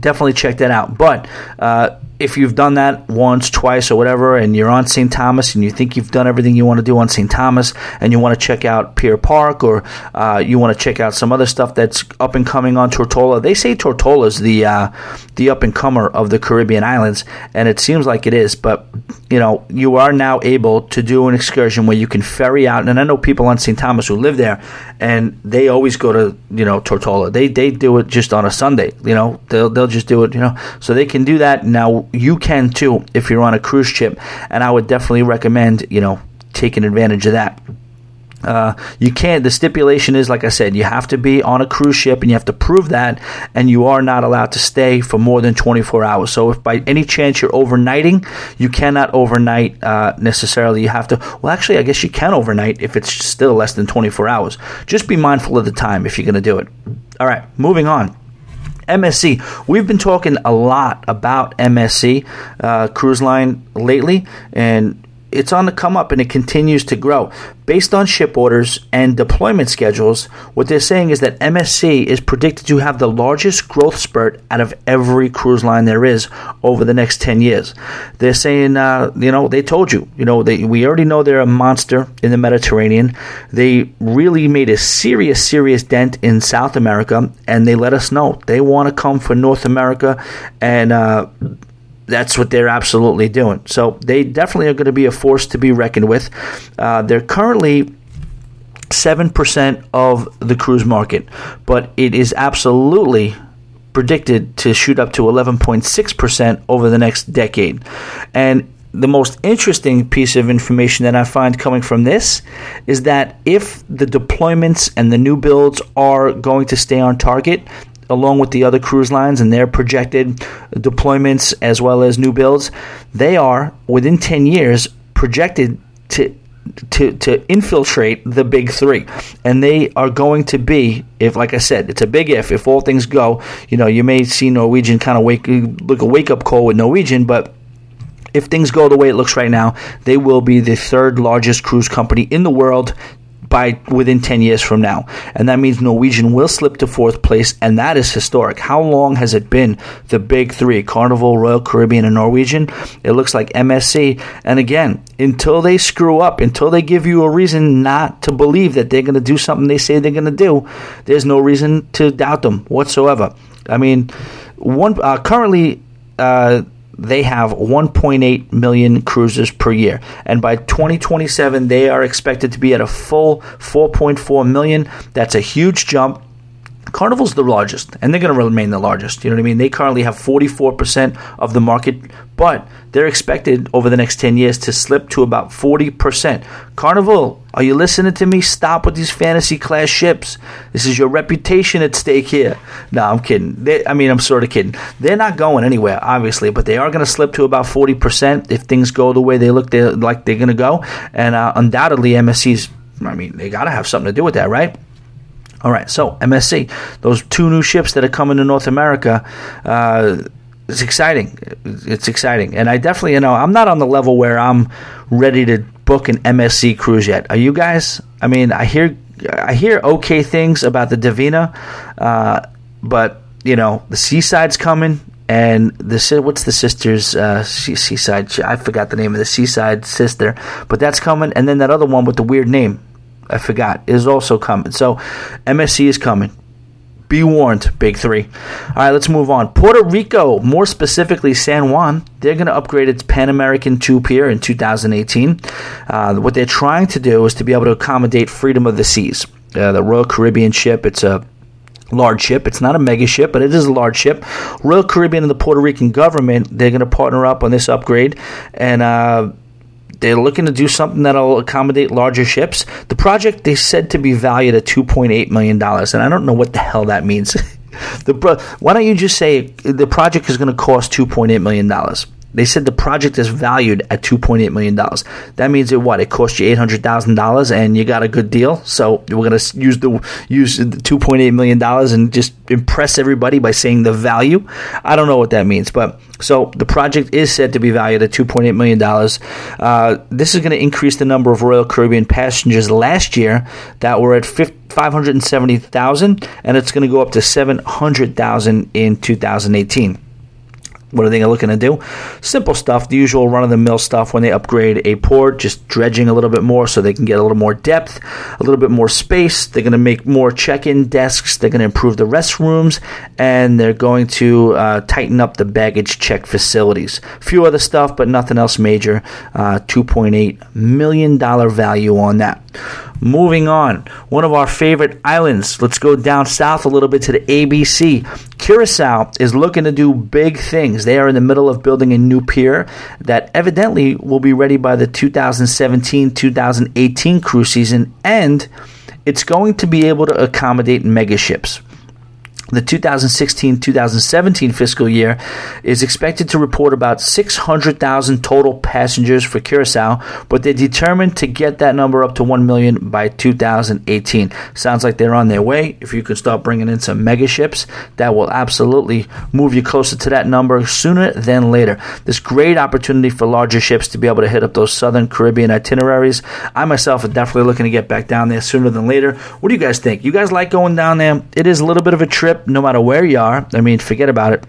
definitely check that out. But uh, if you've done that once, twice, or whatever, and you're on St. Thomas and you think you've done everything you want to do on St. Thomas and you want to check out Pier Park or uh, you want to check out some other stuff that's up and coming on Tortola, they say Tortola is the, uh, the up and comer of the Caribbean islands, and it seems like it is. But, you know, you are now able to do an excursion where you can ferry out, and I know people on St. Thomas who live there, and they always go to, you know, Tortola. They, they do it just on a Sunday, you know, they'll, they'll just do it, you know, so they can do that. Now, you can too if you're on a cruise ship, and I would definitely recommend you know taking advantage of that. Uh, you can't. The stipulation is, like I said, you have to be on a cruise ship, and you have to prove that, and you are not allowed to stay for more than 24 hours. So, if by any chance you're overnighting, you cannot overnight uh, necessarily. You have to. Well, actually, I guess you can overnight if it's still less than 24 hours. Just be mindful of the time if you're going to do it. All right, moving on. MSC. We've been talking a lot about MSC uh, Cruise Line lately, and it's on the come up and it continues to grow. Based on ship orders and deployment schedules, what they're saying is that MSC is predicted to have the largest growth spurt out of every cruise line there is over the next 10 years. They're saying, uh, you know, they told you, you know, they, we already know they're a monster in the Mediterranean. They really made a serious, serious dent in South America, and they let us know they want to come for North America and, uh, that's what they're absolutely doing. So they definitely are going to be a force to be reckoned with. Uh, they're currently 7% of the cruise market, but it is absolutely predicted to shoot up to 11.6% over the next decade. And the most interesting piece of information that I find coming from this is that if the deployments and the new builds are going to stay on target, along with the other cruise lines and their projected deployments as well as new builds, they are within 10 years projected to to to infiltrate the big three, and they are going to be. If, like I said, it's a big if. If all things go, you know, you may see Norwegian kind of wake look a wake up call with Norwegian, but if things go the way it looks right now, they will be the third largest cruise company in the world by within 10 years from now. And that means Norwegian will slip to fourth place, and that is historic. How long has it been the big three Carnival, Royal Caribbean, and Norwegian? It looks like MSC. And again, until they screw up, until they give you a reason not to believe that they're going to do something they say they're going to do, there's no reason to doubt them whatsoever. I mean, one uh, currently. Uh, they have 1.8 million cruisers per year. And by 2027, they are expected to be at a full 4.4 million. That's a huge jump. Carnival's the largest, and they're going to remain the largest. You know what I mean? They currently have 44% of the market, but they're expected over the next 10 years to slip to about 40%. Carnival, are you listening to me? Stop with these fantasy class ships. This is your reputation at stake here. No, I'm kidding. They, I mean, I'm sort of kidding. They're not going anywhere, obviously, but they are going to slip to about 40% if things go the way they look they're, like they're going to go. And uh, undoubtedly, MSC's, I mean, they got to have something to do with that, right? All right, so MSC, those two new ships that are coming to North America, uh, it's exciting. It's exciting, and I definitely, you know, I'm not on the level where I'm ready to book an MSC cruise yet. Are you guys? I mean, I hear, I hear okay things about the Divina, uh, but you know, the Seaside's coming, and the what's the sister's uh, Seaside? I forgot the name of the Seaside sister, but that's coming, and then that other one with the weird name. I forgot, is also coming. So MSC is coming. Be warned, Big Three. All right, let's move on. Puerto Rico, more specifically San Juan, they're going to upgrade its Pan American 2 pier in 2018. Uh, what they're trying to do is to be able to accommodate Freedom of the Seas, uh, the Royal Caribbean ship. It's a large ship. It's not a mega ship, but it is a large ship. Royal Caribbean and the Puerto Rican government, they're going to partner up on this upgrade. And uh, they're looking to do something that'll accommodate larger ships. The project they said to be valued at two point eight million dollars, and I don't know what the hell that means. [laughs] the why don't you just say the project is going to cost two point eight million dollars? They said the project is valued at two point eight million dollars. That means it what? It cost you eight hundred thousand dollars, and you got a good deal. So we're gonna use the use the two point eight million dollars and just impress everybody by saying the value. I don't know what that means, but so the project is said to be valued at two point eight million dollars. Uh, this is going to increase the number of Royal Caribbean passengers last year that were at 570,000, and it's going to go up to 700,000 in 2018. What are they looking to do? Simple stuff, the usual run of the mill stuff when they upgrade a port, just dredging a little bit more so they can get a little more depth, a little bit more space. They're going to make more check in desks. They're going to improve the restrooms, and they're going to uh, tighten up the baggage check facilities. A few other stuff, but nothing else major. Uh, $2.8 million value on that. Moving on, one of our favorite islands. Let's go down south a little bit to the ABC. Curacao is looking to do big things. They are in the middle of building a new pier that evidently will be ready by the 2017 2018 cruise season, and it's going to be able to accommodate mega ships. The 2016 2017 fiscal year is expected to report about 600,000 total passengers for Curacao, but they're determined to get that number up to 1 million by 2018. Sounds like they're on their way. If you can start bringing in some mega ships, that will absolutely move you closer to that number sooner than later. This great opportunity for larger ships to be able to hit up those southern Caribbean itineraries. I myself are definitely looking to get back down there sooner than later. What do you guys think? You guys like going down there? It is a little bit of a trip no matter where you are. I mean, forget about it.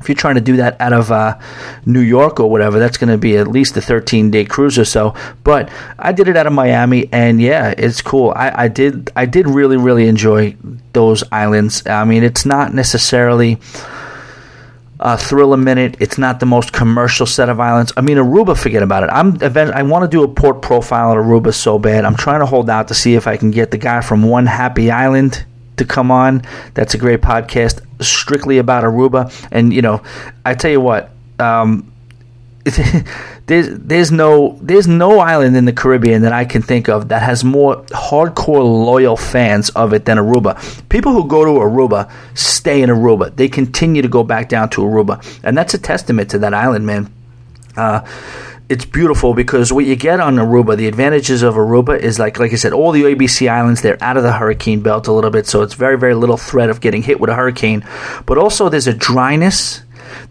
If you're trying to do that out of uh, New York or whatever, that's going to be at least a 13 day cruise or so. But I did it out of Miami, and yeah, it's cool. I, I did I did really really enjoy those islands. I mean, it's not necessarily uh, thrill a minute. It's not the most commercial set of islands. I mean, Aruba, forget about it. I'm I want to do a port profile on Aruba so bad. I'm trying to hold out to see if I can get the guy from One Happy Island to come on. That's a great podcast, strictly about Aruba. And you know, I tell you what. Um, [laughs] there's there's no there's no island in the Caribbean that I can think of that has more hardcore loyal fans of it than Aruba. People who go to Aruba stay in Aruba. They continue to go back down to Aruba, and that's a testament to that island, man. Uh, it's beautiful because what you get on Aruba, the advantages of Aruba is like like I said, all the ABC islands they're out of the hurricane belt a little bit, so it's very very little threat of getting hit with a hurricane. But also there's a dryness,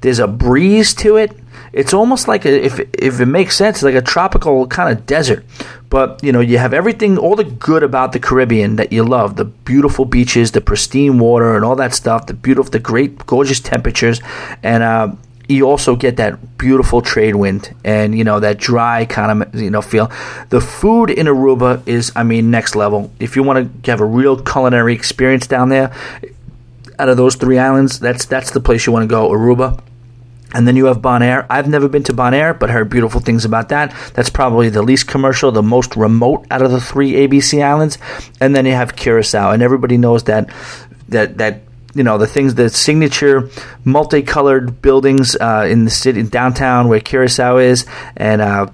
there's a breeze to it it's almost like a, if if it makes sense, like a tropical kind of desert. But you know, you have everything, all the good about the Caribbean that you love: the beautiful beaches, the pristine water, and all that stuff. The beautiful, the great, gorgeous temperatures, and uh, you also get that beautiful trade wind and you know that dry kind of you know feel. The food in Aruba is, I mean, next level. If you want to have a real culinary experience down there, out of those three islands, that's that's the place you want to go. Aruba. And then you have Bonaire. I've never been to Bonaire, but heard beautiful things about that. That's probably the least commercial, the most remote out of the three ABC islands. And then you have Curacao, and everybody knows that that that you know the things, the signature multicolored buildings uh, in the city, downtown where Curacao is, and uh,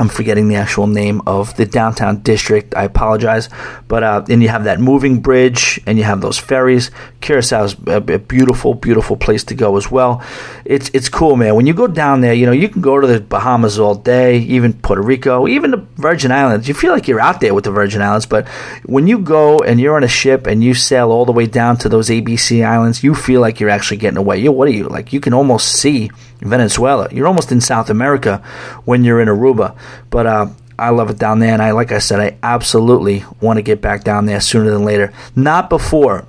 I'm forgetting the actual name of the downtown district. I apologize, but uh, and you have that moving bridge, and you have those ferries. Curacao is a, a, beautiful, beautiful place to go as well. It's it's cool, man. When you go down there, you know you can go to the Bahamas all day, even Puerto Rico, even the Virgin Islands. You feel like you're out there with the Virgin Islands, but when you go and you're on a ship and you sail all the way down to those ABC islands, you feel like you're actually getting away. You what are you like? You can almost see Venezuela. You're almost in South America when you're in Aruba. But uh, I love it down there, and I like I said, I absolutely want to get back down there sooner than later. Not before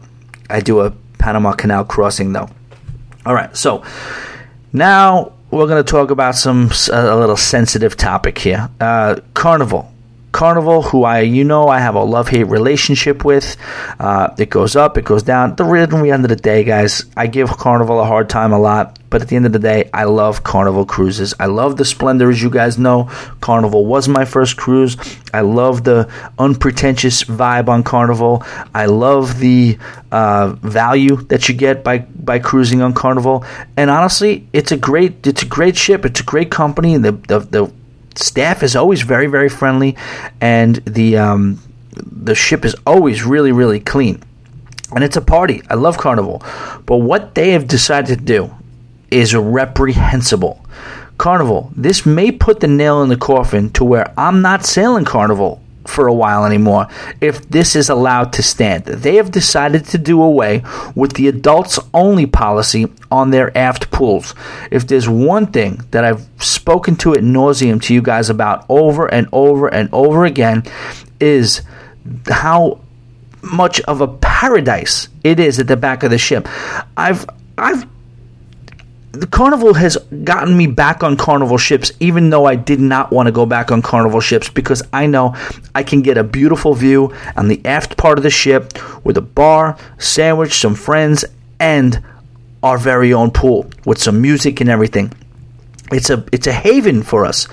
I do a Panama Canal crossing, though. All right, so now we're going to talk about some a little sensitive topic here. Uh, Carnival. Carnival, who I you know I have a love hate relationship with. Uh, it goes up, it goes down. The rhythm we end of the day, guys, I give Carnival a hard time a lot, but at the end of the day, I love Carnival cruises. I love the Splendor, as you guys know. Carnival was my first cruise. I love the unpretentious vibe on Carnival. I love the uh, value that you get by by cruising on Carnival. And honestly, it's a great it's a great ship. It's a great company. The the, the staff is always very very friendly, and the um, the ship is always really really clean. And it's a party. I love Carnival, but what they have decided to do is reprehensible. Carnival, this may put the nail in the coffin to where I'm not sailing Carnival for a while anymore if this is allowed to stand. They have decided to do away with the adults only policy on their aft pools. If there's one thing that I've spoken to at nauseum to you guys about over and over and over again is how much of a paradise it is at the back of the ship. I've I've the carnival has gotten me back on carnival ships even though i did not want to go back on carnival ships because i know i can get a beautiful view on the aft part of the ship with a bar sandwich some friends and our very own pool with some music and everything. It's a it's a haven for us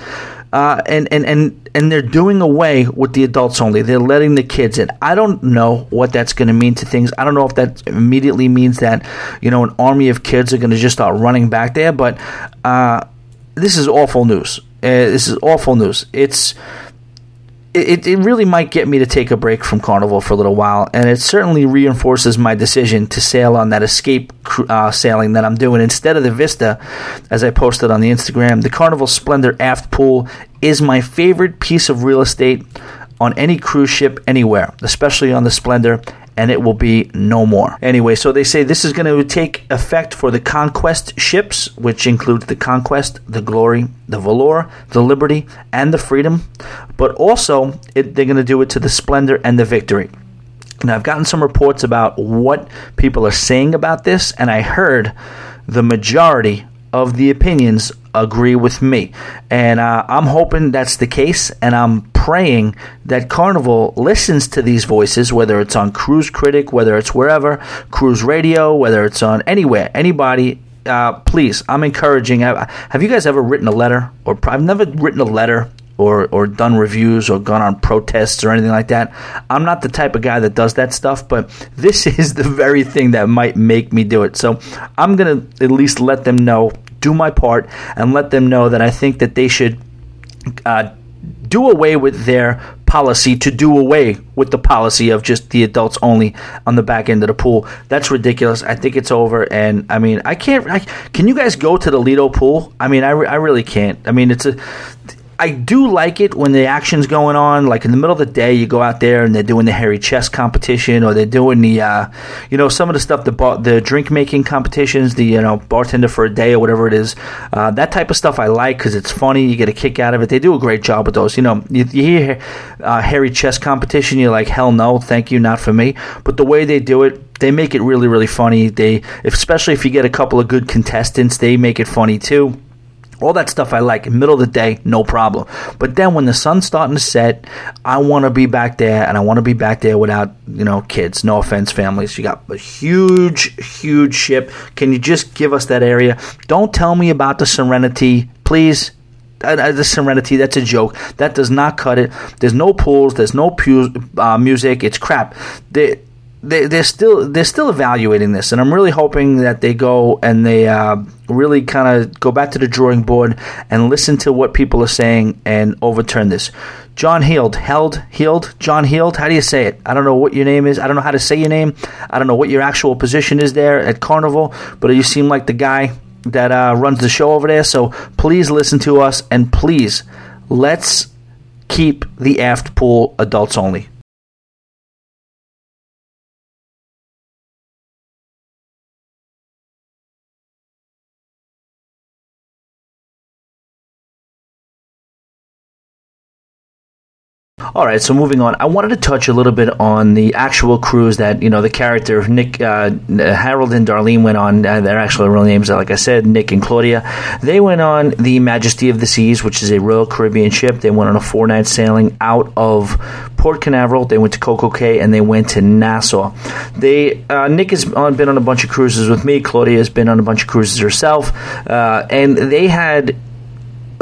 uh, and, and, and, and they're doing away with the adults only. They're letting the kids in. I don't know what that's going to mean to things. I don't know if that immediately means that, you know, an army of kids are going to just start running back there. But uh, this is awful news. Uh, this is awful news. It's it, it really might get me to take a break from Carnival for a little while, and it certainly reinforces my decision to sail on that escape uh, sailing that I'm doing instead of the Vista, as I posted on the Instagram. The Carnival Splendor aft pool is my favorite piece of real estate on any cruise ship anywhere, especially on the Splendor, and it will be no more. Anyway, so they say this is going to take effect for the Conquest ships, which includes the Conquest, the Glory, the Valor, the Liberty, and the Freedom, but also it, they're going to do it to the Splendor and the Victory. Now, I've gotten some reports about what people are saying about this, and I heard the majority of the opinions agree with me. And uh, I'm hoping that's the case, and I'm praying that Carnival listens to these voices, whether it's on Cruise Critic, whether it's wherever, Cruise Radio, whether it's on anywhere, anybody uh, please, I'm encouraging. Have you guys ever written a letter? Or I've never written a letter or or done reviews or gone on protests or anything like that. I'm not the type of guy that does that stuff, but this [laughs] is the very thing that might make me do it. So I'm gonna at least let them know, do my part, and let them know that I think that they should. Uh, do away with their policy to do away with the policy of just the adults only on the back end of the pool. That's ridiculous. I think it's over. And I mean, I can't. I, can you guys go to the Lido pool? I mean, I, I really can't. I mean, it's a I do like it when the action's going on. Like in the middle of the day, you go out there and they're doing the hairy chest competition, or they're doing the, uh, you know, some of the stuff the bar, the drink making competitions, the you know bartender for a day or whatever it is. Uh, that type of stuff I like because it's funny. You get a kick out of it. They do a great job with those. You know, you, you hear uh, hairy chest competition, you're like, hell no, thank you, not for me. But the way they do it, they make it really really funny. They, especially if you get a couple of good contestants, they make it funny too. All that stuff I like. Middle of the day, no problem. But then when the sun's starting to set, I want to be back there, and I want to be back there without, you know, kids. No offense, families. You got a huge, huge ship. Can you just give us that area? Don't tell me about the Serenity, please. The Serenity, that's a joke. That does not cut it. There's no pools. There's no pu- uh, music. It's crap. They, they, they're still they're still evaluating this, and I'm really hoping that they go and they uh, really kind of go back to the drawing board and listen to what people are saying and overturn this. John Heald, held, healed, John Heald. How do you say it? I don't know what your name is. I don't know how to say your name. I don't know what your actual position is there at Carnival, but you seem like the guy that uh, runs the show over there. So please listen to us and please let's keep the aft pool adults only. All right, so moving on, I wanted to touch a little bit on the actual cruise that you know the character Nick, uh, Harold, and Darlene went on. Uh, their actual real names, like I said, Nick and Claudia. They went on the Majesty of the Seas, which is a Royal Caribbean ship. They went on a four night sailing out of Port Canaveral. They went to Coco Cay and they went to Nassau. They uh, Nick has been on a bunch of cruises with me. Claudia has been on a bunch of cruises herself, uh, and they had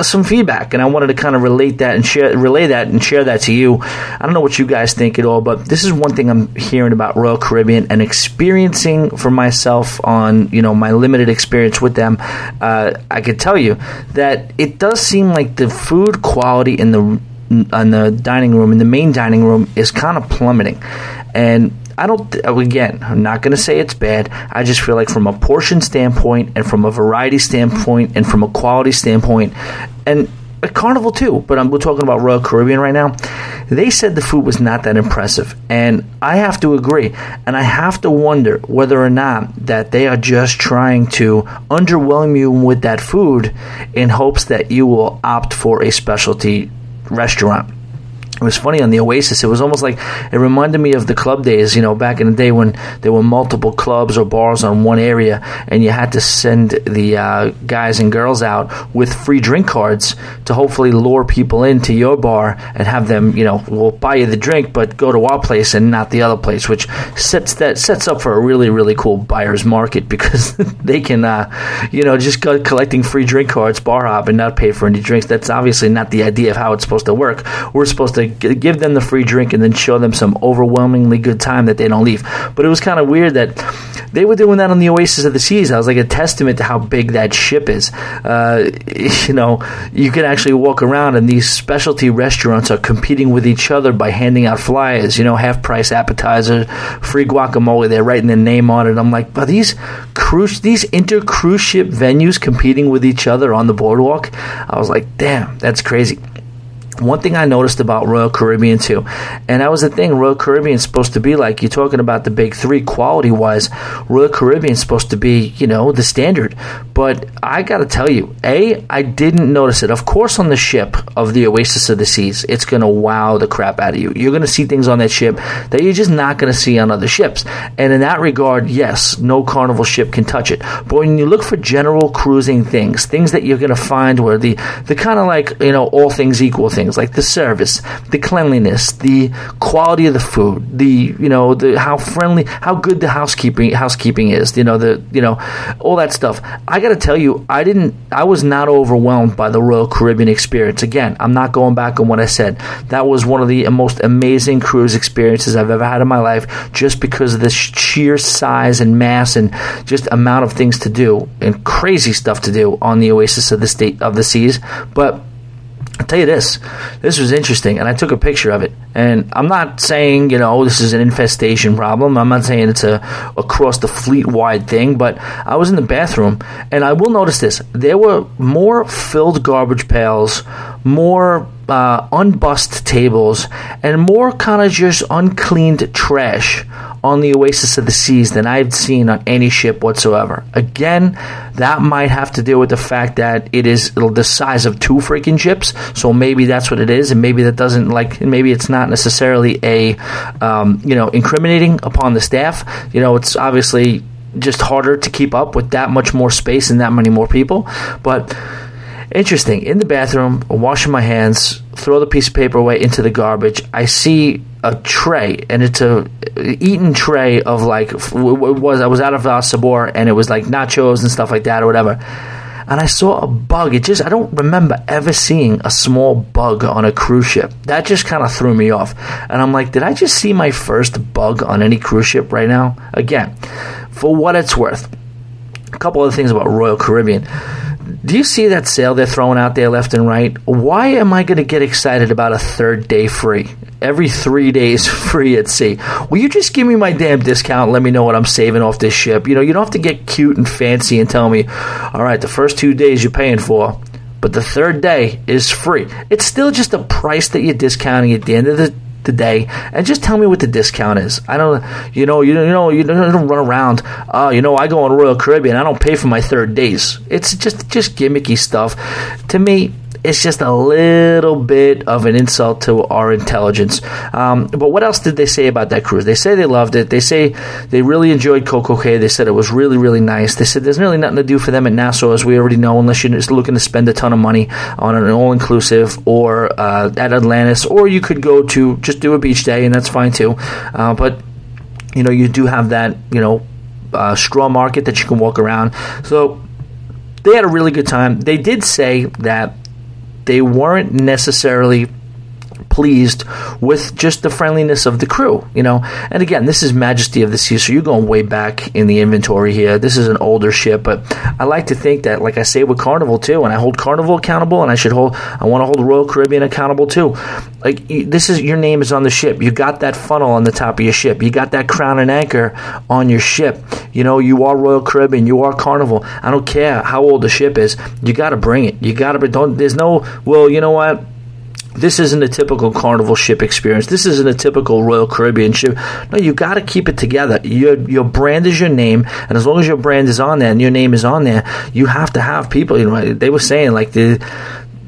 some feedback, and I wanted to kind of relate that and share, relay that and share that to you. I don't know what you guys think at all, but this is one thing I'm hearing about Royal Caribbean and experiencing for myself on you know my limited experience with them. Uh, I could tell you that it does seem like the food quality in the in the dining room in the main dining room is kind of plummeting, and I don't, again, I'm not going to say it's bad. I just feel like from a portion standpoint and from a variety standpoint and from a quality standpoint, and Carnival too, but I'm, we're talking about Royal Caribbean right now. They said the food was not that impressive, and I have to agree. And I have to wonder whether or not that they are just trying to underwhelm you with that food in hopes that you will opt for a specialty restaurant it was funny on the Oasis. It was almost like it reminded me of the club days, you know, back in the day when there were multiple clubs or bars on one area, and you had to send the uh, guys and girls out with free drink cards to hopefully lure people into your bar and have them, you know, we'll buy you the drink, but go to our place and not the other place, which sets that sets up for a really really cool buyer's market [laughs] because they can, uh, you know, just go collecting free drink cards, bar hop, and not pay for any drinks. That's obviously not the idea of how it's supposed to work. We're supposed to give them the free drink and then show them some overwhelmingly good time that they don't leave. But it was kind of weird that they were doing that on the Oasis of the Seas. I was like a testament to how big that ship is. Uh, [laughs] you know, you can actually walk around and these specialty restaurants are competing with each other by handing out flyers. You know, half price appetizer, free guacamole. They're writing their name on it. I'm like, are these cruise, these inter cruise ship venues competing with each other on the boardwalk? I was like, damn, that's crazy one thing I noticed about Royal Caribbean too, and that was the thing Royal Caribbean is supposed to be like. You're talking about the big three quality wise. Royal Caribbean is supposed to be, you know, the standard. But I got to tell you, a I didn't notice it. Of course, on the ship of the Oasis of the Seas, it's to wow the crap out of you. You're to see things on that ship that you're just not to see on other ships. And in that regard, yes, no Carnival ship can touch it. But when you look for general cruising things, things that you're to find where the the kind of like you know all things equal thing things like the service, the cleanliness, the quality of the food, the you know the how friendly, how good the housekeeping housekeeping is. You know the you know all that stuff. I got to tell you, I didn't. I was not overwhelmed by the Royal Caribbean experience. Again, I'm not going back on what I said. That was one of the most amazing cruise experiences I've ever had in my life, just because of the sheer size and mass and just amount of things to do and crazy stuff to do on the Oasis of the State of the Seas. But I'll tell you this, this was interesting, and I took a picture of it. And I'm not saying, you know, this is an infestation problem. I'm not saying it's a across the fleet wide thing, but I was in the bathroom, and I will notice this. There were more filled garbage pails, more uh, unbussed tables, and more kind of just uncleaned trash on the Oasis of the Seas than I've seen on any ship whatsoever. Again, that might have to do with the fact that it is the size of two freaking ships, so maybe that's what it is, and maybe that doesn't like, maybe it's not necessarily a, um, you know, incriminating upon the staff. You know, it's obviously just harder to keep up with that much more space and that many more people, but interesting. In the bathroom, washing my hands, throw the piece of paper away into the garbage. I see a tray, and it's a eaten tray of like was. I was out of uh, Sabor, and it was like nachos and stuff like that, or whatever. And I saw a bug. It just I don't remember ever seeing a small bug on a cruise ship. That just kind of threw me off. And I'm like, did I just see my first bug on any cruise ship right now? Again, for what it's worth. A couple other things about Royal Caribbean do you see that sale they're throwing out there left and right? Why am I going to get excited about a third day free? Every three days [laughs] free at sea. Will you just give me my damn discount let me know what I'm saving off this ship? You know, you don't have to get cute and fancy and tell me, all right, the first two days you're paying for, but the third day is free. It's still just a price that you're discounting at the end of the the day and just tell me what the discount is. I don't, you know, you, you know, you don't run around. Uh, you know, I go on Royal Caribbean. I don't pay for my third days. It's just just gimmicky stuff. To me, it's just a little bit of an insult to our intelligence. Um, but what else did they say about that cruise? They say they loved it. They say they really enjoyed Coco Cay. They said it was really, really nice. They said there's really nothing to do for them at Nassau, as we already know, unless you're just looking to spend a ton of money on an all inclusive or uh, at Atlantis, or you could go to just do a beach day, and that's fine too. Uh, but you know, you do have that, you know, uh, straw market that you can walk around. So they had a really good time. They did say that they weren't necessarily pleased with just the friendliness of the crew, you know. And again, this is Majesty of the Sea, so you're going way back in the inventory here. This is an older ship, but I like to think that, like I say with Carnival too, and I hold Carnival accountable, and I should hold, I want to hold Royal Caribbean accountable too. Like this is your name is on the ship. You got that funnel on the top of your ship. You got that crown and anchor on your ship. You know, you are Royal Caribbean. You are Carnival. I don't care how old the ship is. You got to bring it. You got to. Don't. There's no. Well, you know what this isn't a typical carnival ship experience. This isn't a typical Royal Caribbean ship. No, you got to keep it together. Your your brand is your name, and as long as your brand is on there and your name is on there, you have to have people. You know, they were saying like the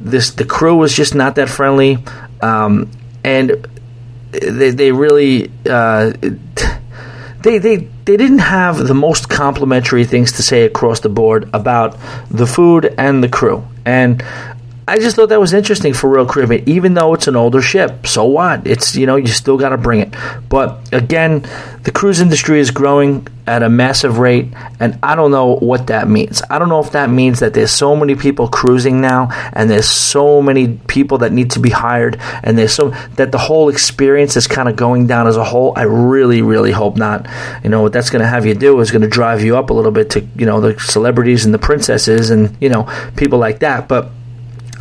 this the crew was just not that friendly, um, and they they really. Uh, they, they, they didn't have the most complimentary things to say across the board about the food and the crew. And I just thought that was interesting for Royal Caribbean, even though it's an older ship. So what? It's you know you still got to bring it. But again, the cruise industry is growing at a massive rate, and I don't know what that means. I don't know if that means that there's so many people cruising now, and there's so many people that need to be hired, and there's so that the whole experience is kind of going down as a whole. I really, really hope not. You know what that's going to have you do is going to drive you up a little bit to you know the celebrities and the princesses and you know people like that, but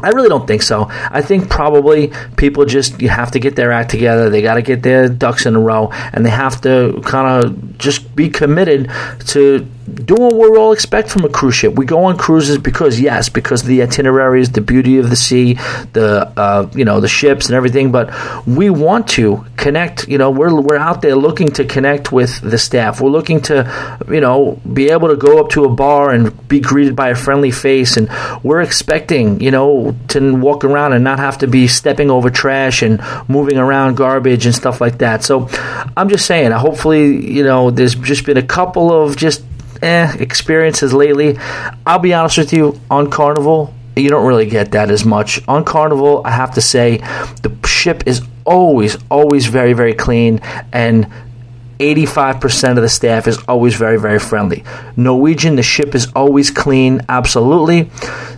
I really don't think so. I think probably people just you have to get their act together. They got to get their ducks in a row, and they have to kind of just be committed to doing what we all expect from a cruise ship. We go on cruises because yes, because the itineraries, the beauty of the sea, the uh, you know the ships and everything. But we want to connect. You know, we're we're out there looking to connect with the staff. We're looking to you know be able to go up to a bar and be greeted by a friendly face, and we're expecting you know to walk around and not have to be stepping over trash and moving around garbage and stuff like that. So I'm just saying. Hopefully, you know, there's just been a couple of just eh, experiences lately. I'll be honest with you, on Carnival, you don't really get that as much. On Carnival, I have to say, the ship is always, always very, very clean, and 85% of the staff is always very, very friendly. Norwegian, the ship is always clean, absolutely.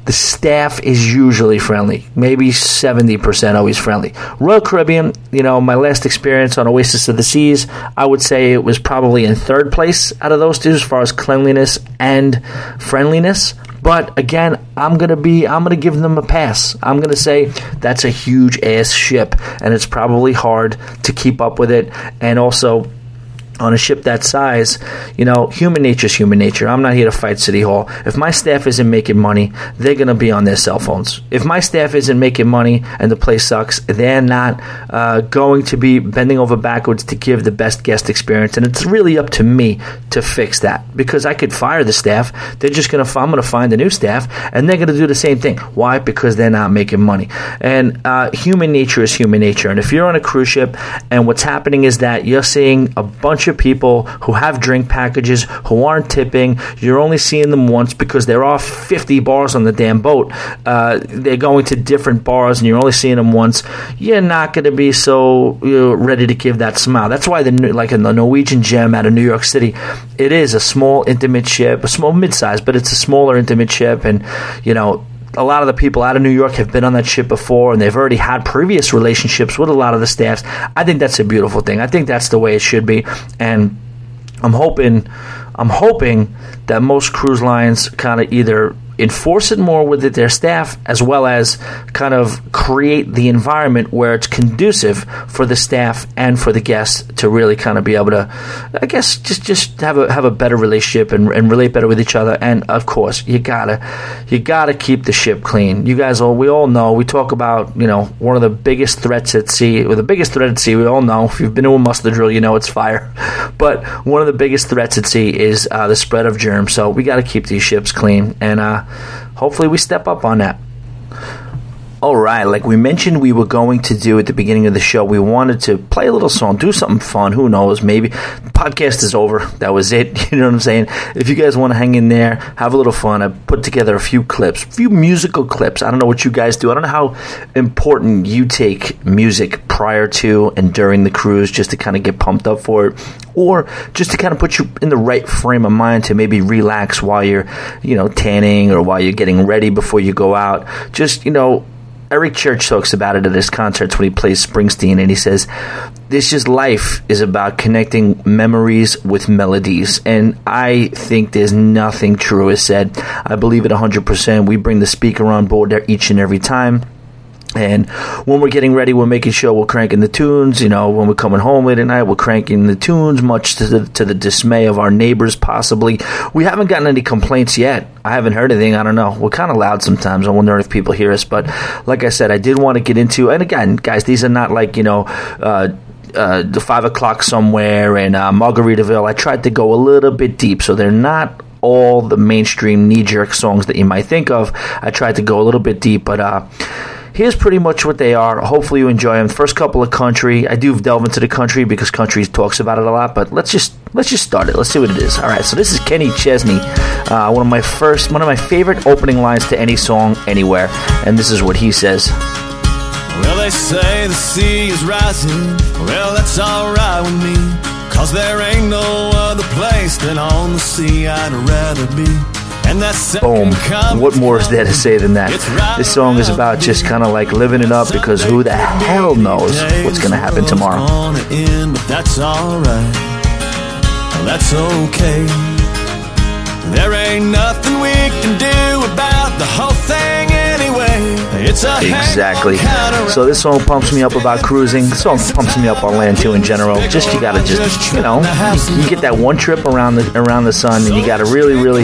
The staff is usually friendly, maybe 70% always friendly. Royal Caribbean, you know, my last experience on Oasis of the Seas, I would say it was probably in third place out of those two as far as cleanliness and friendliness. But again, I'm gonna be I'm gonna give them a pass. I'm gonna say that's a huge ass ship, and it's probably hard to keep up with it. And also, on a ship that size, you know, human nature is human nature. I'm not here to fight City Hall. If my staff isn't making money, they're going to be on their cell phones. If my staff isn't making money and the place sucks, they're not uh, going to be bending over backwards to give the best guest experience. And it's really up to me to fix that because I could fire the staff. They're just going to, I'm going to find a new staff and they're going to do the same thing. Why? Because they're not making money. And uh, human nature is human nature. And if you're on a cruise ship and what's happening is that you're seeing a bunch of people who have drink packages who aren't tipping. You're only seeing them once because there are 50 bars on the damn boat. Uh, they're going to different bars and you're only seeing them once. You're not going to be so you know, ready to give that smile. That's why the like in the Norwegian Gem out of New York City, it is a small intimate ship, a small mid-size, but it's a smaller intimate ship, and you know a lot of the people out of New York have been on that ship before and they've already had previous relationships with a lot of the staffs. I think that's a beautiful thing. I think that's the way it should be. And I'm hoping I'm hoping that most cruise lines kind of either enforce it more with their staff as well as kind of create the environment where it's conducive for the staff and for the guests to really kind of be able to I guess just just have a have a better relationship and, and relate better with each other. And of course you gotta you gotta keep the ship clean. You guys all we all know we talk about you know one of the biggest threats at sea or the biggest threat at sea we all know. If you've been to a muster drill you know it's fire. [laughs] But one of the biggest threats at sea is uh, the spread of germs. So we got to keep these ships clean. And uh, hopefully we step up on that. All right, like we mentioned, we were going to do at the beginning of the show. We wanted to play a little song, do something fun. Who knows? Maybe the podcast is over. That was it. [laughs] You know what I'm saying? If you guys want to hang in there, have a little fun. I put together a few clips, a few musical clips. I don't know what you guys do. I don't know how important you take music prior to and during the cruise, just to kind of get pumped up for it, or just to kind of put you in the right frame of mind to maybe relax while you're, you know, tanning or while you're getting ready before you go out. Just you know Eric Church talks about it at his concerts when he plays Springsteen, and he says, "This just life is about connecting memories with melodies." And I think there's nothing truer said. I believe it 100%. We bring the speaker on board there each and every time. And when we're getting ready, we're making sure we're cranking the tunes. You know, when we're coming home late at night, we're cranking the tunes, much to the, to the dismay of our neighbors, possibly. We haven't gotten any complaints yet. I haven't heard anything. I don't know. We're kind of loud sometimes. I wonder if people hear us. But like I said, I did want to get into, and again, guys, these are not like, you know, uh, uh, the five o'clock somewhere in uh, Margaritaville. I tried to go a little bit deep, so they're not all the mainstream knee jerk songs that you might think of. I tried to go a little bit deep, but uh, here's pretty much what they are. Hopefully you enjoy them. First couple of country, I do delve into the country because country talks about it a lot. But let's just let's just start it. Let's see what it is. All right, so this is Kenny Chesney, uh, one of my first, one of my favorite opening lines to any song anywhere, and this is what he says. Well, they say the sea is rising. Well, that's alright with me. Cause there ain't no other place than on the sea I'd rather be. Boom. What more is there to say than that? This song is about just kind of like living it up because who the hell knows what's going to happen tomorrow. That's alright. That's okay. There ain't nothing we can do about the whole thing exactly. So this song pumps me up about cruising. This song pumps me up on land too in general. Just you gotta just you know you get that one trip around the around the sun and you gotta really really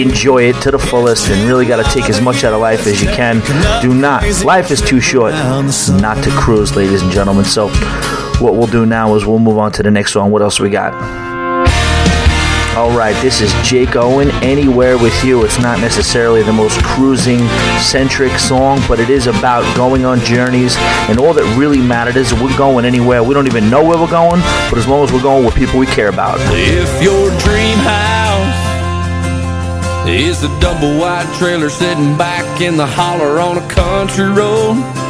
enjoy it to the fullest and really gotta take as much out of life as you can. Do not. Life is too short not to cruise, ladies and gentlemen. So what we'll do now is we'll move on to the next song. What else we got? All right, this is Jake Owen, Anywhere with You. It's not necessarily the most cruising centric song, but it is about going on journeys. And all that really matters is we're going anywhere. We don't even know where we're going, but as long as we're going with people we care about. If your dream house is a double wide trailer sitting back in the holler on a country road.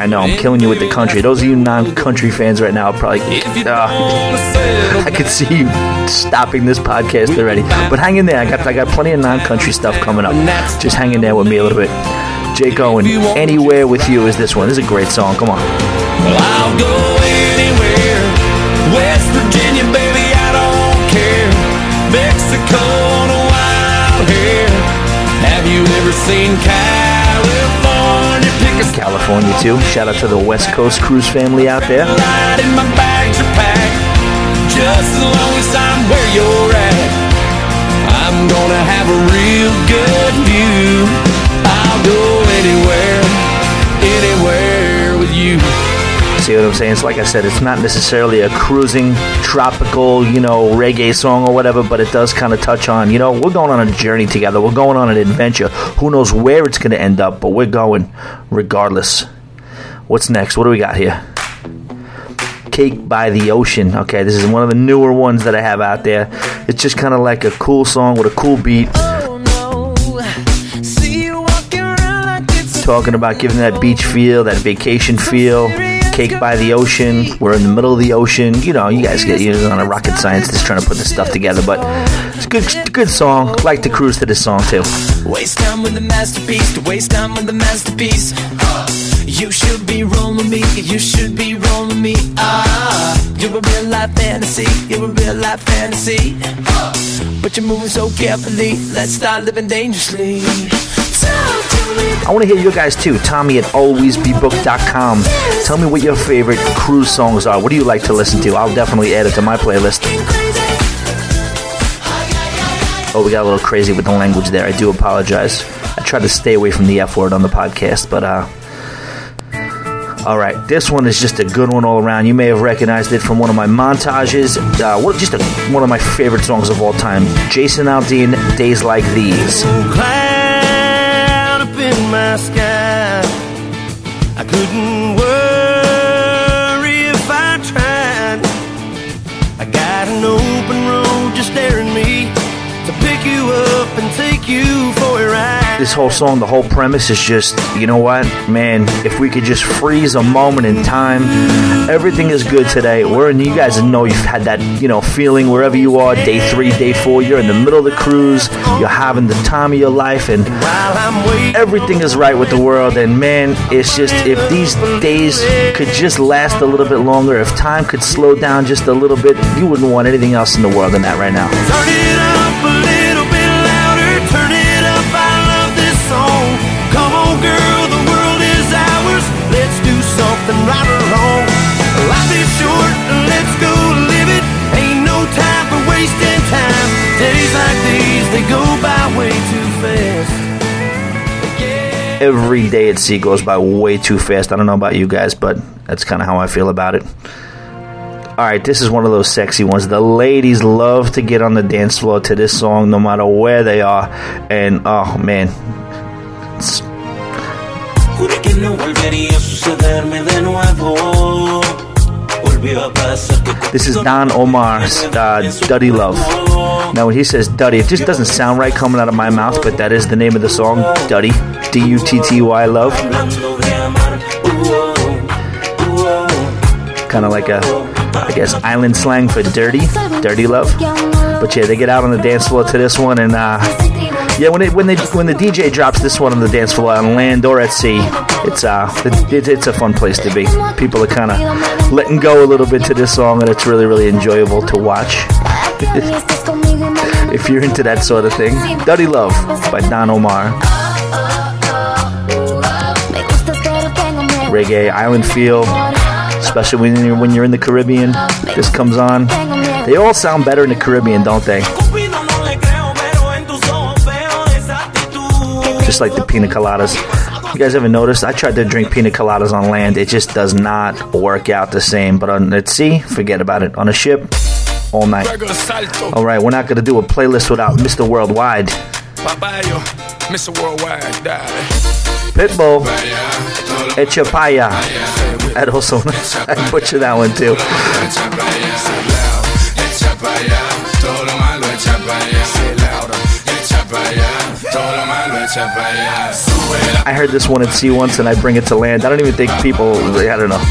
I know I'm killing you with the country. Those of you non-country fans right now probably. Uh, [laughs] I could see you stopping this podcast already. But hang in there. I got I got plenty of non-country stuff coming up. Just hang in there with me a little bit. Jake Owen, Anywhere with You is this one. This is a great song. Come on. Well, I'll go anywhere. West Virginia, baby, I don't care. Mexico on a wild hair. Have you ever seen California? California too. Shout out to the West Coast Cruise family out there. In my bags are packed. Just as long as I'm where you're at. I'm gonna have a real good view. I'll go anywhere, anywhere with you. See what I'm saying? It's like I said, it's not necessarily a cruising, tropical, you know, reggae song or whatever, but it does kind of touch on, you know, we're going on a journey together. We're going on an adventure. Who knows where it's going to end up, but we're going regardless. What's next? What do we got here? Cake by the Ocean. Okay, this is one of the newer ones that I have out there. It's just kind of like a cool song with a cool beat. Talking about giving that beach feel, that vacation feel. Cake by the ocean. We're in the middle of the ocean. You know, you guys get you're on a rocket science just trying to put this stuff together, but it's a good, good song. Like to cruise to this song too. Waste time with the masterpiece, to waste time with the masterpiece. You should be rolling me, you should be rolling me. Ah, you're a real life fantasy, you're a real life fantasy. But you're moving so carefully, let's start living dangerously. Talk to me. I want to hear you guys too. Tommy at alwaysbebooked.com. Tell me what your favorite cruise songs are. What do you like to listen to? I'll definitely add it to my playlist. Oh, we got a little crazy with the language there. I do apologize. I try to stay away from the F word on the podcast, but uh. All right, this one is just a good one all around. You may have recognized it from one of my montages. Uh, what, just a, one of my favorite songs of all time. Jason Aldean, "Days Like These." In my sky. I couldn't worry if I tried. I got an open road just staring me to pick you up and take you for a ride. This whole song, the whole premise is just, you know what, man, if we could just freeze a moment in time, everything is good today. We're in, you guys know you've had that, you know, feeling wherever you are, day three, day four, you're in the middle of the cruise, you're having the time of your life, and everything is right with the world. And man, it's just, if these days could just last a little bit longer, if time could slow down just a little bit, you wouldn't want anything else in the world than that right now. Every day at sea goes by way too fast. I don't know about you guys, but that's kind of how I feel about it. All right, this is one of those sexy ones. The ladies love to get on the dance floor to this song, no matter where they are. And oh man, it's- this is Don Omar's uh, "Dutty Love." Now, when he says "Dutty," it just doesn't sound right coming out of my mouth, but that is the name of the song, "Dutty." D U T T Y Love. kind of like a, I guess, island slang for dirty, dirty love. But yeah, they get out on the dance floor to this one, and uh, yeah, when it, when they when the DJ drops this one on the dance floor on land or at sea, it's uh, it, it, it's a fun place to be. People are kind of letting go a little bit to this song, and it's really really enjoyable to watch. [laughs] if you're into that sort of thing, "Dirty Love" by Don Omar, reggae island feel, especially when you're when you're in the Caribbean. This comes on. They all sound better in the Caribbean, don't they? Just like the pina coladas. You guys ever noticed? I tried to drink pina coladas on land. It just does not work out the same. But on at sea, forget about it. On a ship, all night. All right, we're not going to do a playlist without Mr. Worldwide. Papayo, Mr. Worldwide, dale. Pitbull, Vaya, todo lo Echapaya. I'd also I butcher that one too. echa pa' allá, ese lado, echa pa' allá, todo lo malo echa pa' allá, ese lado, echa pa' allá, echa para allá. I heard this one at sea once, and I bring it to land. I don't even think people. I don't know. [laughs]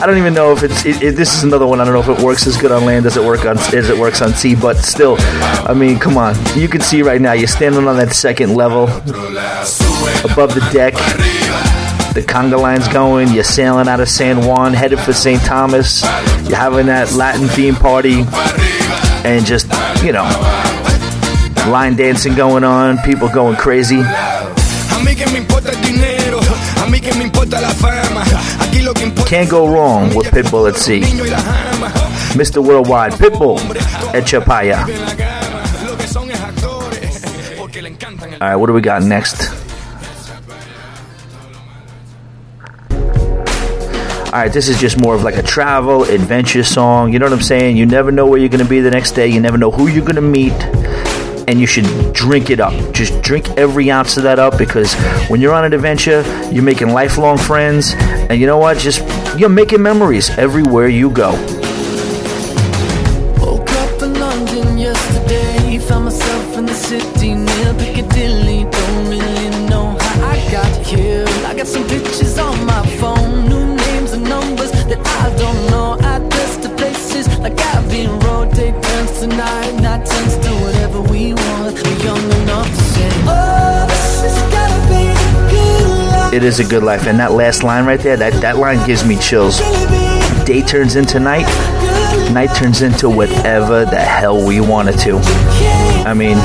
I don't even know if it's. It, it, this is another one. I don't know if it works as good on land as it work on as it works on sea. But still, I mean, come on. You can see right now. You're standing on that second level above the deck. The conga line's going. You're sailing out of San Juan, headed for St. Thomas. You're having that Latin theme party, and just you know, line dancing going on. People going crazy. A mí que me importa el dinero, a mí que me importa la fama. Aquí lo que importa Can't go wrong with Pitbull at sea. niño y la jama. Mr. Worldwide, Pitbull at Chapaya. En la cama, lo que son es actores, porque le encantan el All right, what do we got next? All right, this is just more of like a travel adventure song. You know what I'm saying? You never know where you're going to be the next day. You never know who you're going to meet. And you should drink it up. Just drink every ounce of that up because when you're on an adventure, you're making lifelong friends. And you know what? Just you're making memories everywhere you go. It is a good life. And that last line right there, that, that line gives me chills. Day turns into night, night turns into whatever the hell we want it to. I mean,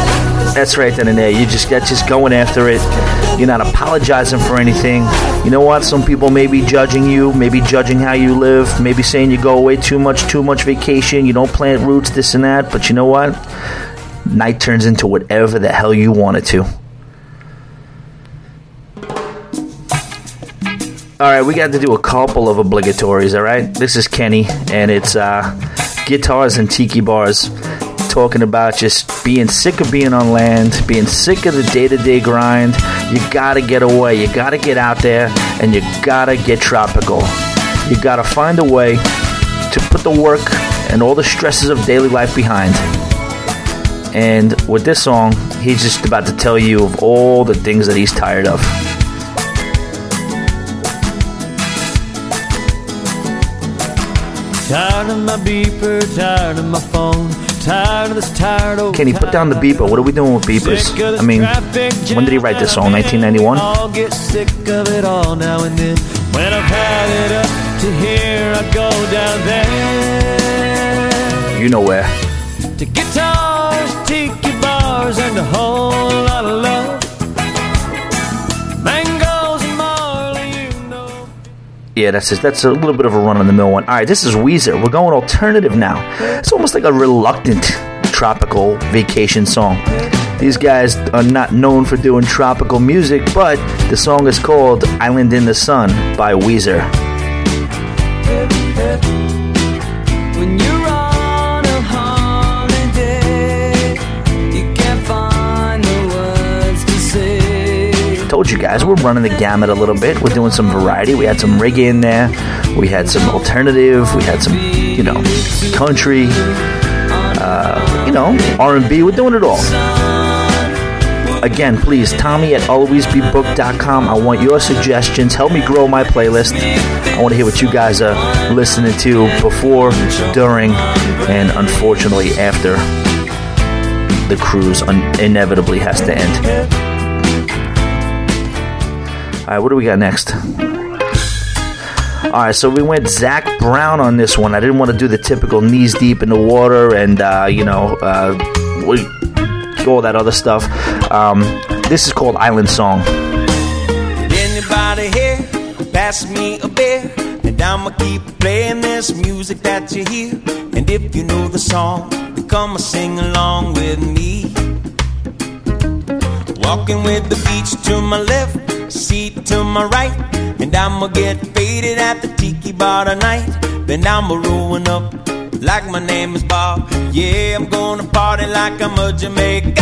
that's right then and there. You just that's just going after it. You're not apologizing for anything. You know what? Some people may be judging you, maybe judging how you live, maybe saying you go away too much, too much vacation, you don't plant roots, this and that. But you know what? Night turns into whatever the hell you want it to. All right, we got to do a couple of obligatories. All right, this is Kenny, and it's uh, guitars and tiki bars, talking about just being sick of being on land, being sick of the day-to-day grind. You gotta get away. You gotta get out there, and you gotta get tropical. You gotta find a way to put the work and all the stresses of daily life behind. And with this song, he's just about to tell you of all the things that he's tired of. Tired of my beeper, tired of my phone, tired of this tired old. Kenny, put down the beeper. What are we doing with beepers? I mean, when did he write this song? 1991? I'll get sick of it all now and then. When I've had it up to here, I go down there You know where. to guitars, tiki bars, and a whole lot of love. Yeah, that's just, that's a little bit of a run on the mill one. All right, this is Weezer. We're going alternative now. It's almost like a reluctant tropical vacation song. These guys are not known for doing tropical music, but the song is called Island in the Sun by Weezer. Told you guys, we're running the gamut a little bit. We're doing some variety. We had some reggae in there. We had some alternative. We had some, you know, country. Uh, you know, R&B. We're doing it all. Again, please, Tommy at alwaysbebooked.com. I want your suggestions. Help me grow my playlist. I want to hear what you guys are listening to before, during, and unfortunately after the cruise un- inevitably has to end. All right, what do we got next? All right, so we went Zac Brown on this one. I didn't want to do the typical knees deep in the water and uh, you know uh, all that other stuff. Um, this is called Island Song. Anybody here? Pass me a beer, and I'ma keep playing this music that you hear. And if you know the song, come sing along with me. Walking with the beach to my left, seat to my right, and I'ma get faded at the tiki bar tonight. Then I'ma rolling up like my name is Bob. Yeah, I'm gonna party like I'm a Jamaican.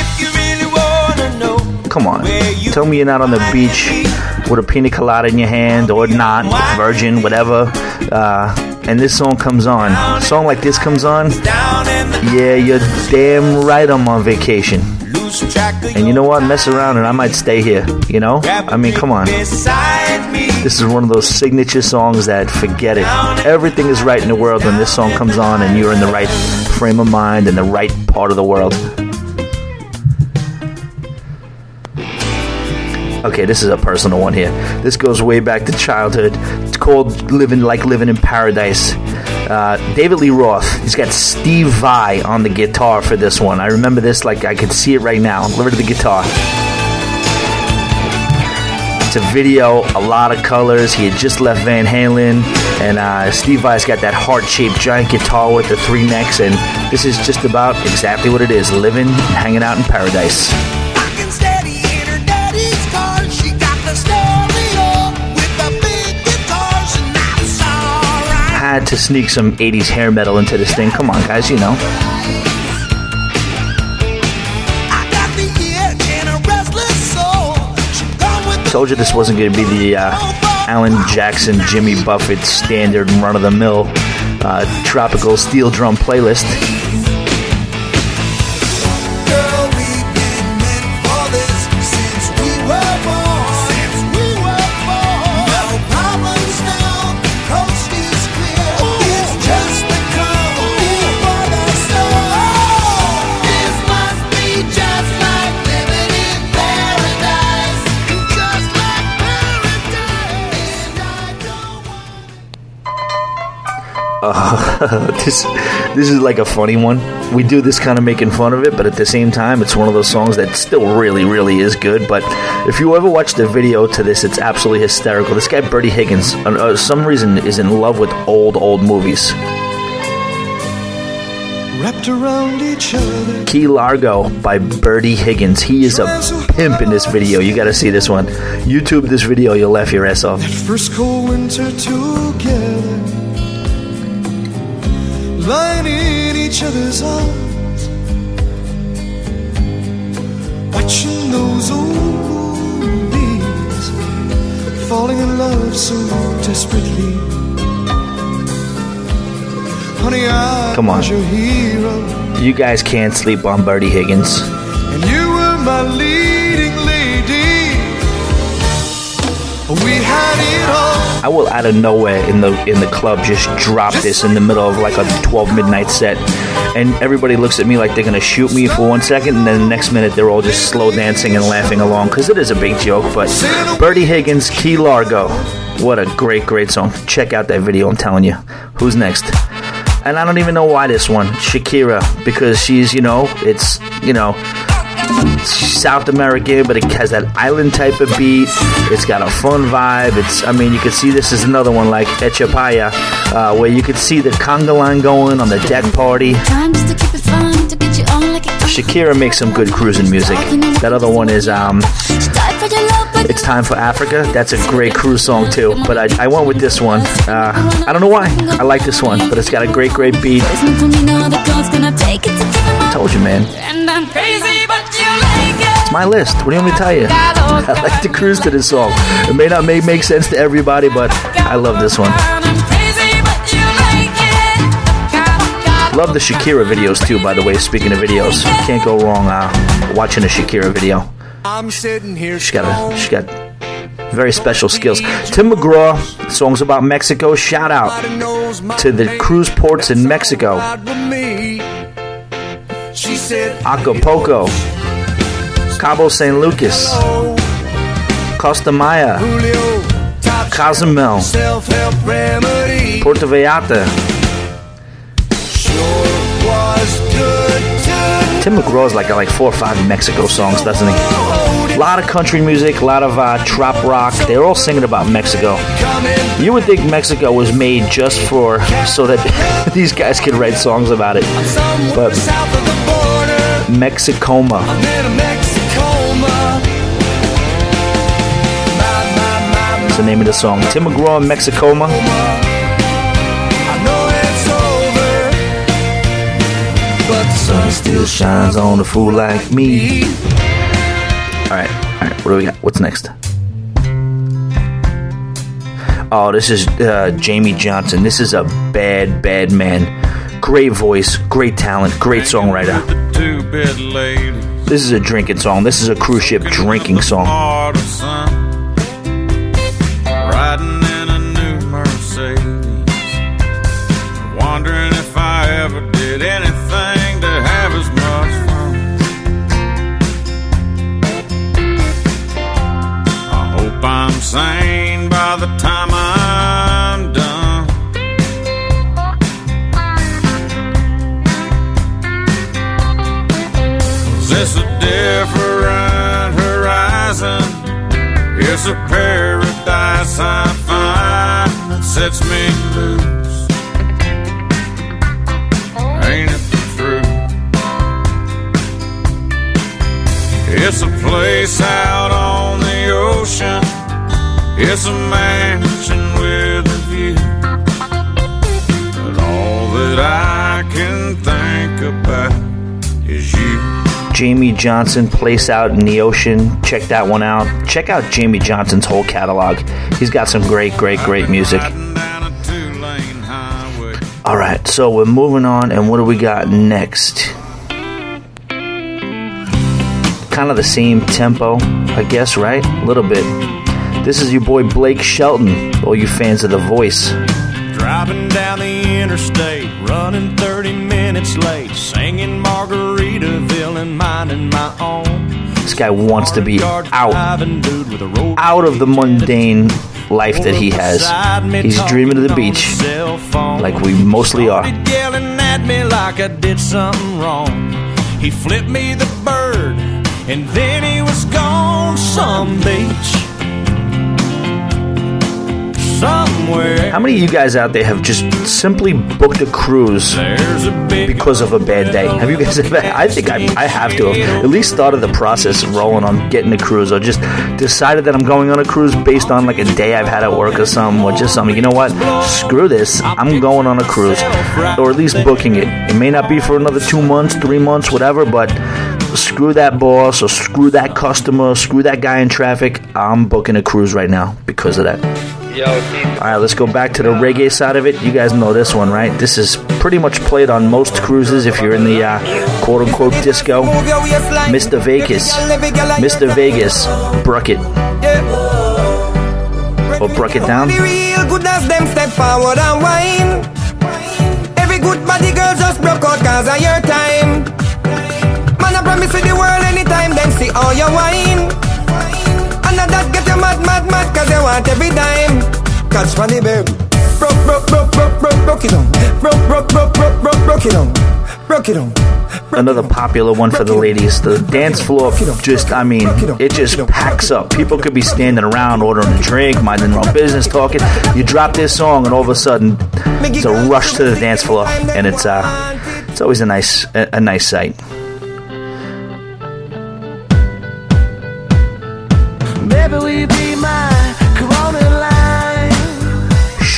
If you really wanna know. Come on, tell me you're not on the beach with a pina colada in your hand or not, virgin, whatever. Uh, and this song comes on. A song like this comes on. Down in the Yeah, you're damn right I'm on vacation. Lose track of And you know what? Mess around and I might stay here. You know? I mean, come on. This is one of those signature songs that forget it. Everything is right in the world when this song comes on and you're in the right frame of mind and the right part of the world. Okay, this is a personal one here. This goes way back to childhood. It's called "Living Like Living in Paradise." Uh, David Lee Roth. He's got Steve Vai on the guitar for this one. I remember this like I could see it right now. Look at the guitar. It's a video, a lot of colors. He had just left Van Halen, and uh, Steve Vai's got that heart-shaped giant guitar with the three necks, and this is just about exactly what it is: living, hanging out in paradise. To sneak some '80s hair metal into this thing. Come on, guys, you know. The the Told you this wasn't going to be the uh, Alan Jackson, Jimmy Buffett standard run-of-the-mill uh, tropical steel drum playlist. [laughs] this this is like a funny one. We do this kind of making fun of it, but at the same time, it's one of those songs that still really, really is good. But if you ever watch the video to this, it's absolutely hysterical. This guy Bertie Higgins, uh, uh, some reason, is in love with old, old movies. Wrapped around each other. Key Largo by Bertie Higgins. He is a pimp in this video. You got to see this one. YouTube this video, you'll laugh your ass off. First cold winter together. Lying in each other's arms. Watching those old movies. Falling in love so desperately. Honey, I Come on. was your hero. You guys can't sleep on Bertie Higgins. And you were my leading lady. We had. I will out of nowhere in the in the club just drop this in the middle of like a 12 midnight set, and everybody looks at me like they're gonna shoot me for one second, and then the next minute they're all just slow dancing and laughing along because it is a big joke. But Bertie Higgins, Key Largo, what a great great song. Check out that video. I'm telling you. Who's next? And I don't even know why this one, Shakira, because she's you know it's you know South American, but it has that island type of beat. It's got a fun vibe. It's, I mean, you can see this is another one like Echa Pa'lla, uh, where you could see the conga line going on the deck party. Time just to keep it fun, to get you on like it Shakira makes some good cruising music. That other one is, um, Die for your love, but It's Time for Africa. That's a great cruise song too. But I, I went with this one. Uh, I don't know why. I like this one, but it's got a great, great beat. Listen to me now, the God's gonna take it to give him up. Told you, man. It's my list. What do you want me to tell you? [laughs] I like to cruise to this song. It may not make, make sense to everybody, but I love this one. And I'm crazy, but you like it. Got- got- Love the Shakira videos too, by the way. Speaking of videos, can't go wrong uh, watching a Shakira video. I'm sitting here. She got a, she got very special skills. Tim McGraw, songs about Mexico. Shout out to the cruise ports in Mexico. She said, Acapulco, Cabo San Lucas, Costa Maya, Cozumel. Puerto Vallarta. Tim McGraw's like got like four or five Mexico songs, doesn't he? A lot of country music, a lot of uh, trop rock. They're all singing about Mexico. You would think Mexico was made just for so that [laughs] these guys could write songs about it. But Mexicoma. The name of the song. Tim McGraw and Mexicoma. I know it's over, but the sun Still shines on a fool like me. All right, all right. What do we got? What's next? Oh, this is uh, Jamey Johnson. This is a bad, bad man. Great voice, great talent, great songwriter. The two-bit lady. This is a drinking song. This is a cruise ship drinking song. Is this a different horizon? It's a paradise I find that sets me loose. Ain't it the truth? It's a place out on the ocean. It's a mansion with a view. But all that I can think about. Jamey Johnson, Place Out in the Ocean. Check that one out. Check out Jamey Johnson's whole catalog. He's got some great, great, great music. All right, so we're moving on, and what do we got next? Kind of the same tempo, I guess, right? A little bit. This is your boy Blake Shelton. All you fans of The Voice. Driving down the interstate, running 30 minutes late, singing Margaritaville and minding my own. This guy wants to be out, Driving dude with a road out of the mundane life that he has. He's dreaming of the beach, like we mostly are. Yelling at me like I did something wrong. He flipped me the bird, and then he was gone some beach. Somewhere. How many of you guys out there have just simply booked a cruise a because of a bad day? Have you guys ever? I think I, I have to have at least started the process of rolling on getting a cruise, or just decided that I'm going on a cruise based on like a day I've had at work or something, or just something. You know what? Screw this. I'm going on a cruise, or at least booking it. It may not be for another two months, three months, whatever, but screw that boss or screw that customer, screw that guy in traffic. I'm booking a cruise right now because of that. All right, let's go back to the reggae side of it. You guys know this one, right? This is pretty much played on most cruises if you're in the uh, quote unquote disco. Mr. Vegas. Mr. Vegas. Bruk it. Or Bruk it down. Be real good as them step forward and whine. Every good body girl just broke out cause of your time. Man, I promise you the world anytime, then see all your wine. That get you mad, mad, mad cause you want every dime. Catch. Broke, broke, broke, broke, broke, broke it down. Broke, broke, broke, broke, broke, broke it down. Broke it down. Another popular one for the ladies. The dance floor just, I mean, it just packs up. People could be standing around ordering a drink, minding their own business, talking. You drop this song, and all of a sudden, it's a rush to the dance floor, and it's uh, it's always a nice a, a nice sight.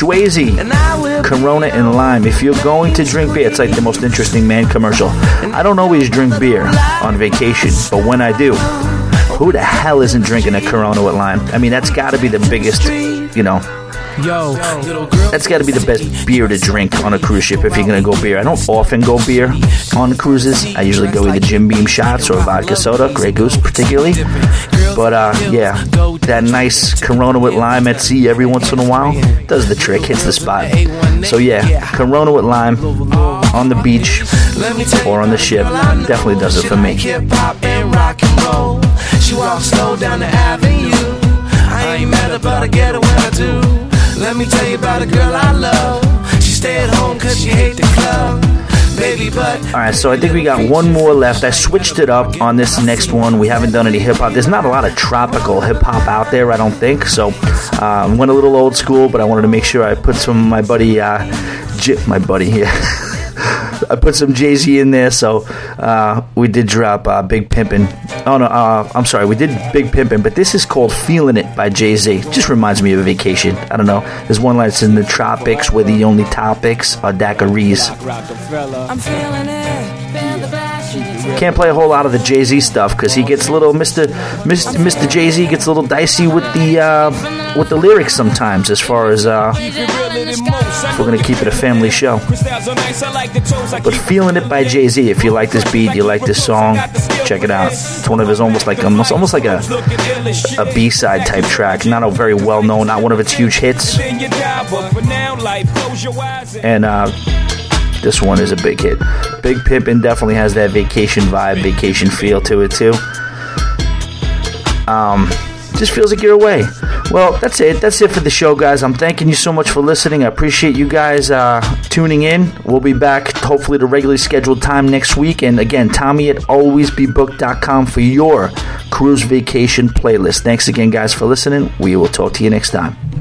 Shwayze, Corona and lime. If you're going to drink beer, it's like the most interesting man commercial. I don't always drink beer on vacation, but when I do, who the hell isn't drinking a Corona with lime? I mean, that's got to be the biggest, you know, Yo. That's got to be the best beer to drink on a cruise ship if you're going to go beer. I don't often go beer on cruises. I usually go either Jim Beam shots or vodka soda, Grey Goose particularly. But uh, yeah, that nice Corona with lime at sea every once in a while does the trick, hits the spot. So yeah, Corona with lime on the beach or on the ship definitely does it for me. Hip hop and rock and roll. She walks slow down the avenue. I ain't mad about her, get when I do. Let me tell you about a girl I love. She stay at home cause she hate the club. All right, so I think we got one more left. I switched it up on this next one. We haven't done any hip hop. There's not a lot of tropical hip hop out there, I don't think. So uh, went a little old school, but I wanted to make sure I put some of my buddy, uh, J- my buddy here. [laughs] I put some Jay Z in there, so uh, we did drop uh, Big Pimpin'. Oh no, uh, I'm sorry, we did Big Pimpin', but this is called "Feeling It" by Jay Z. Just reminds me of a vacation. I don't know. There's one line that's in the tropics where the only topics are daiquiris. I'm feeling it, Can't play a whole lot of the Jay Z stuff because he gets a little Mr. Mr. Mr. Jay Z gets a little dicey with the uh, with the lyrics sometimes. As far as uh, we're gonna keep it a family show, but feeling it by Jay Z. If you like this beat, you like this song, check it out. It's one of his almost like almost almost like a a B side type track. Not a very well known, not one of its huge hits. And uh, this one is a big hit. Big Pimpin' definitely has that vacation vibe, vacation feel to it too. Um, just feels like you're away. Well, that's it. That's it for the show, guys. I'm thanking you so much for listening. I appreciate you guys uh, tuning in. We'll be back hopefully to regularly scheduled time next week. And again, Tommy at alwaysbebooked.com for your cruise vacation playlist. Thanks again, guys, for listening. We will talk to you next time.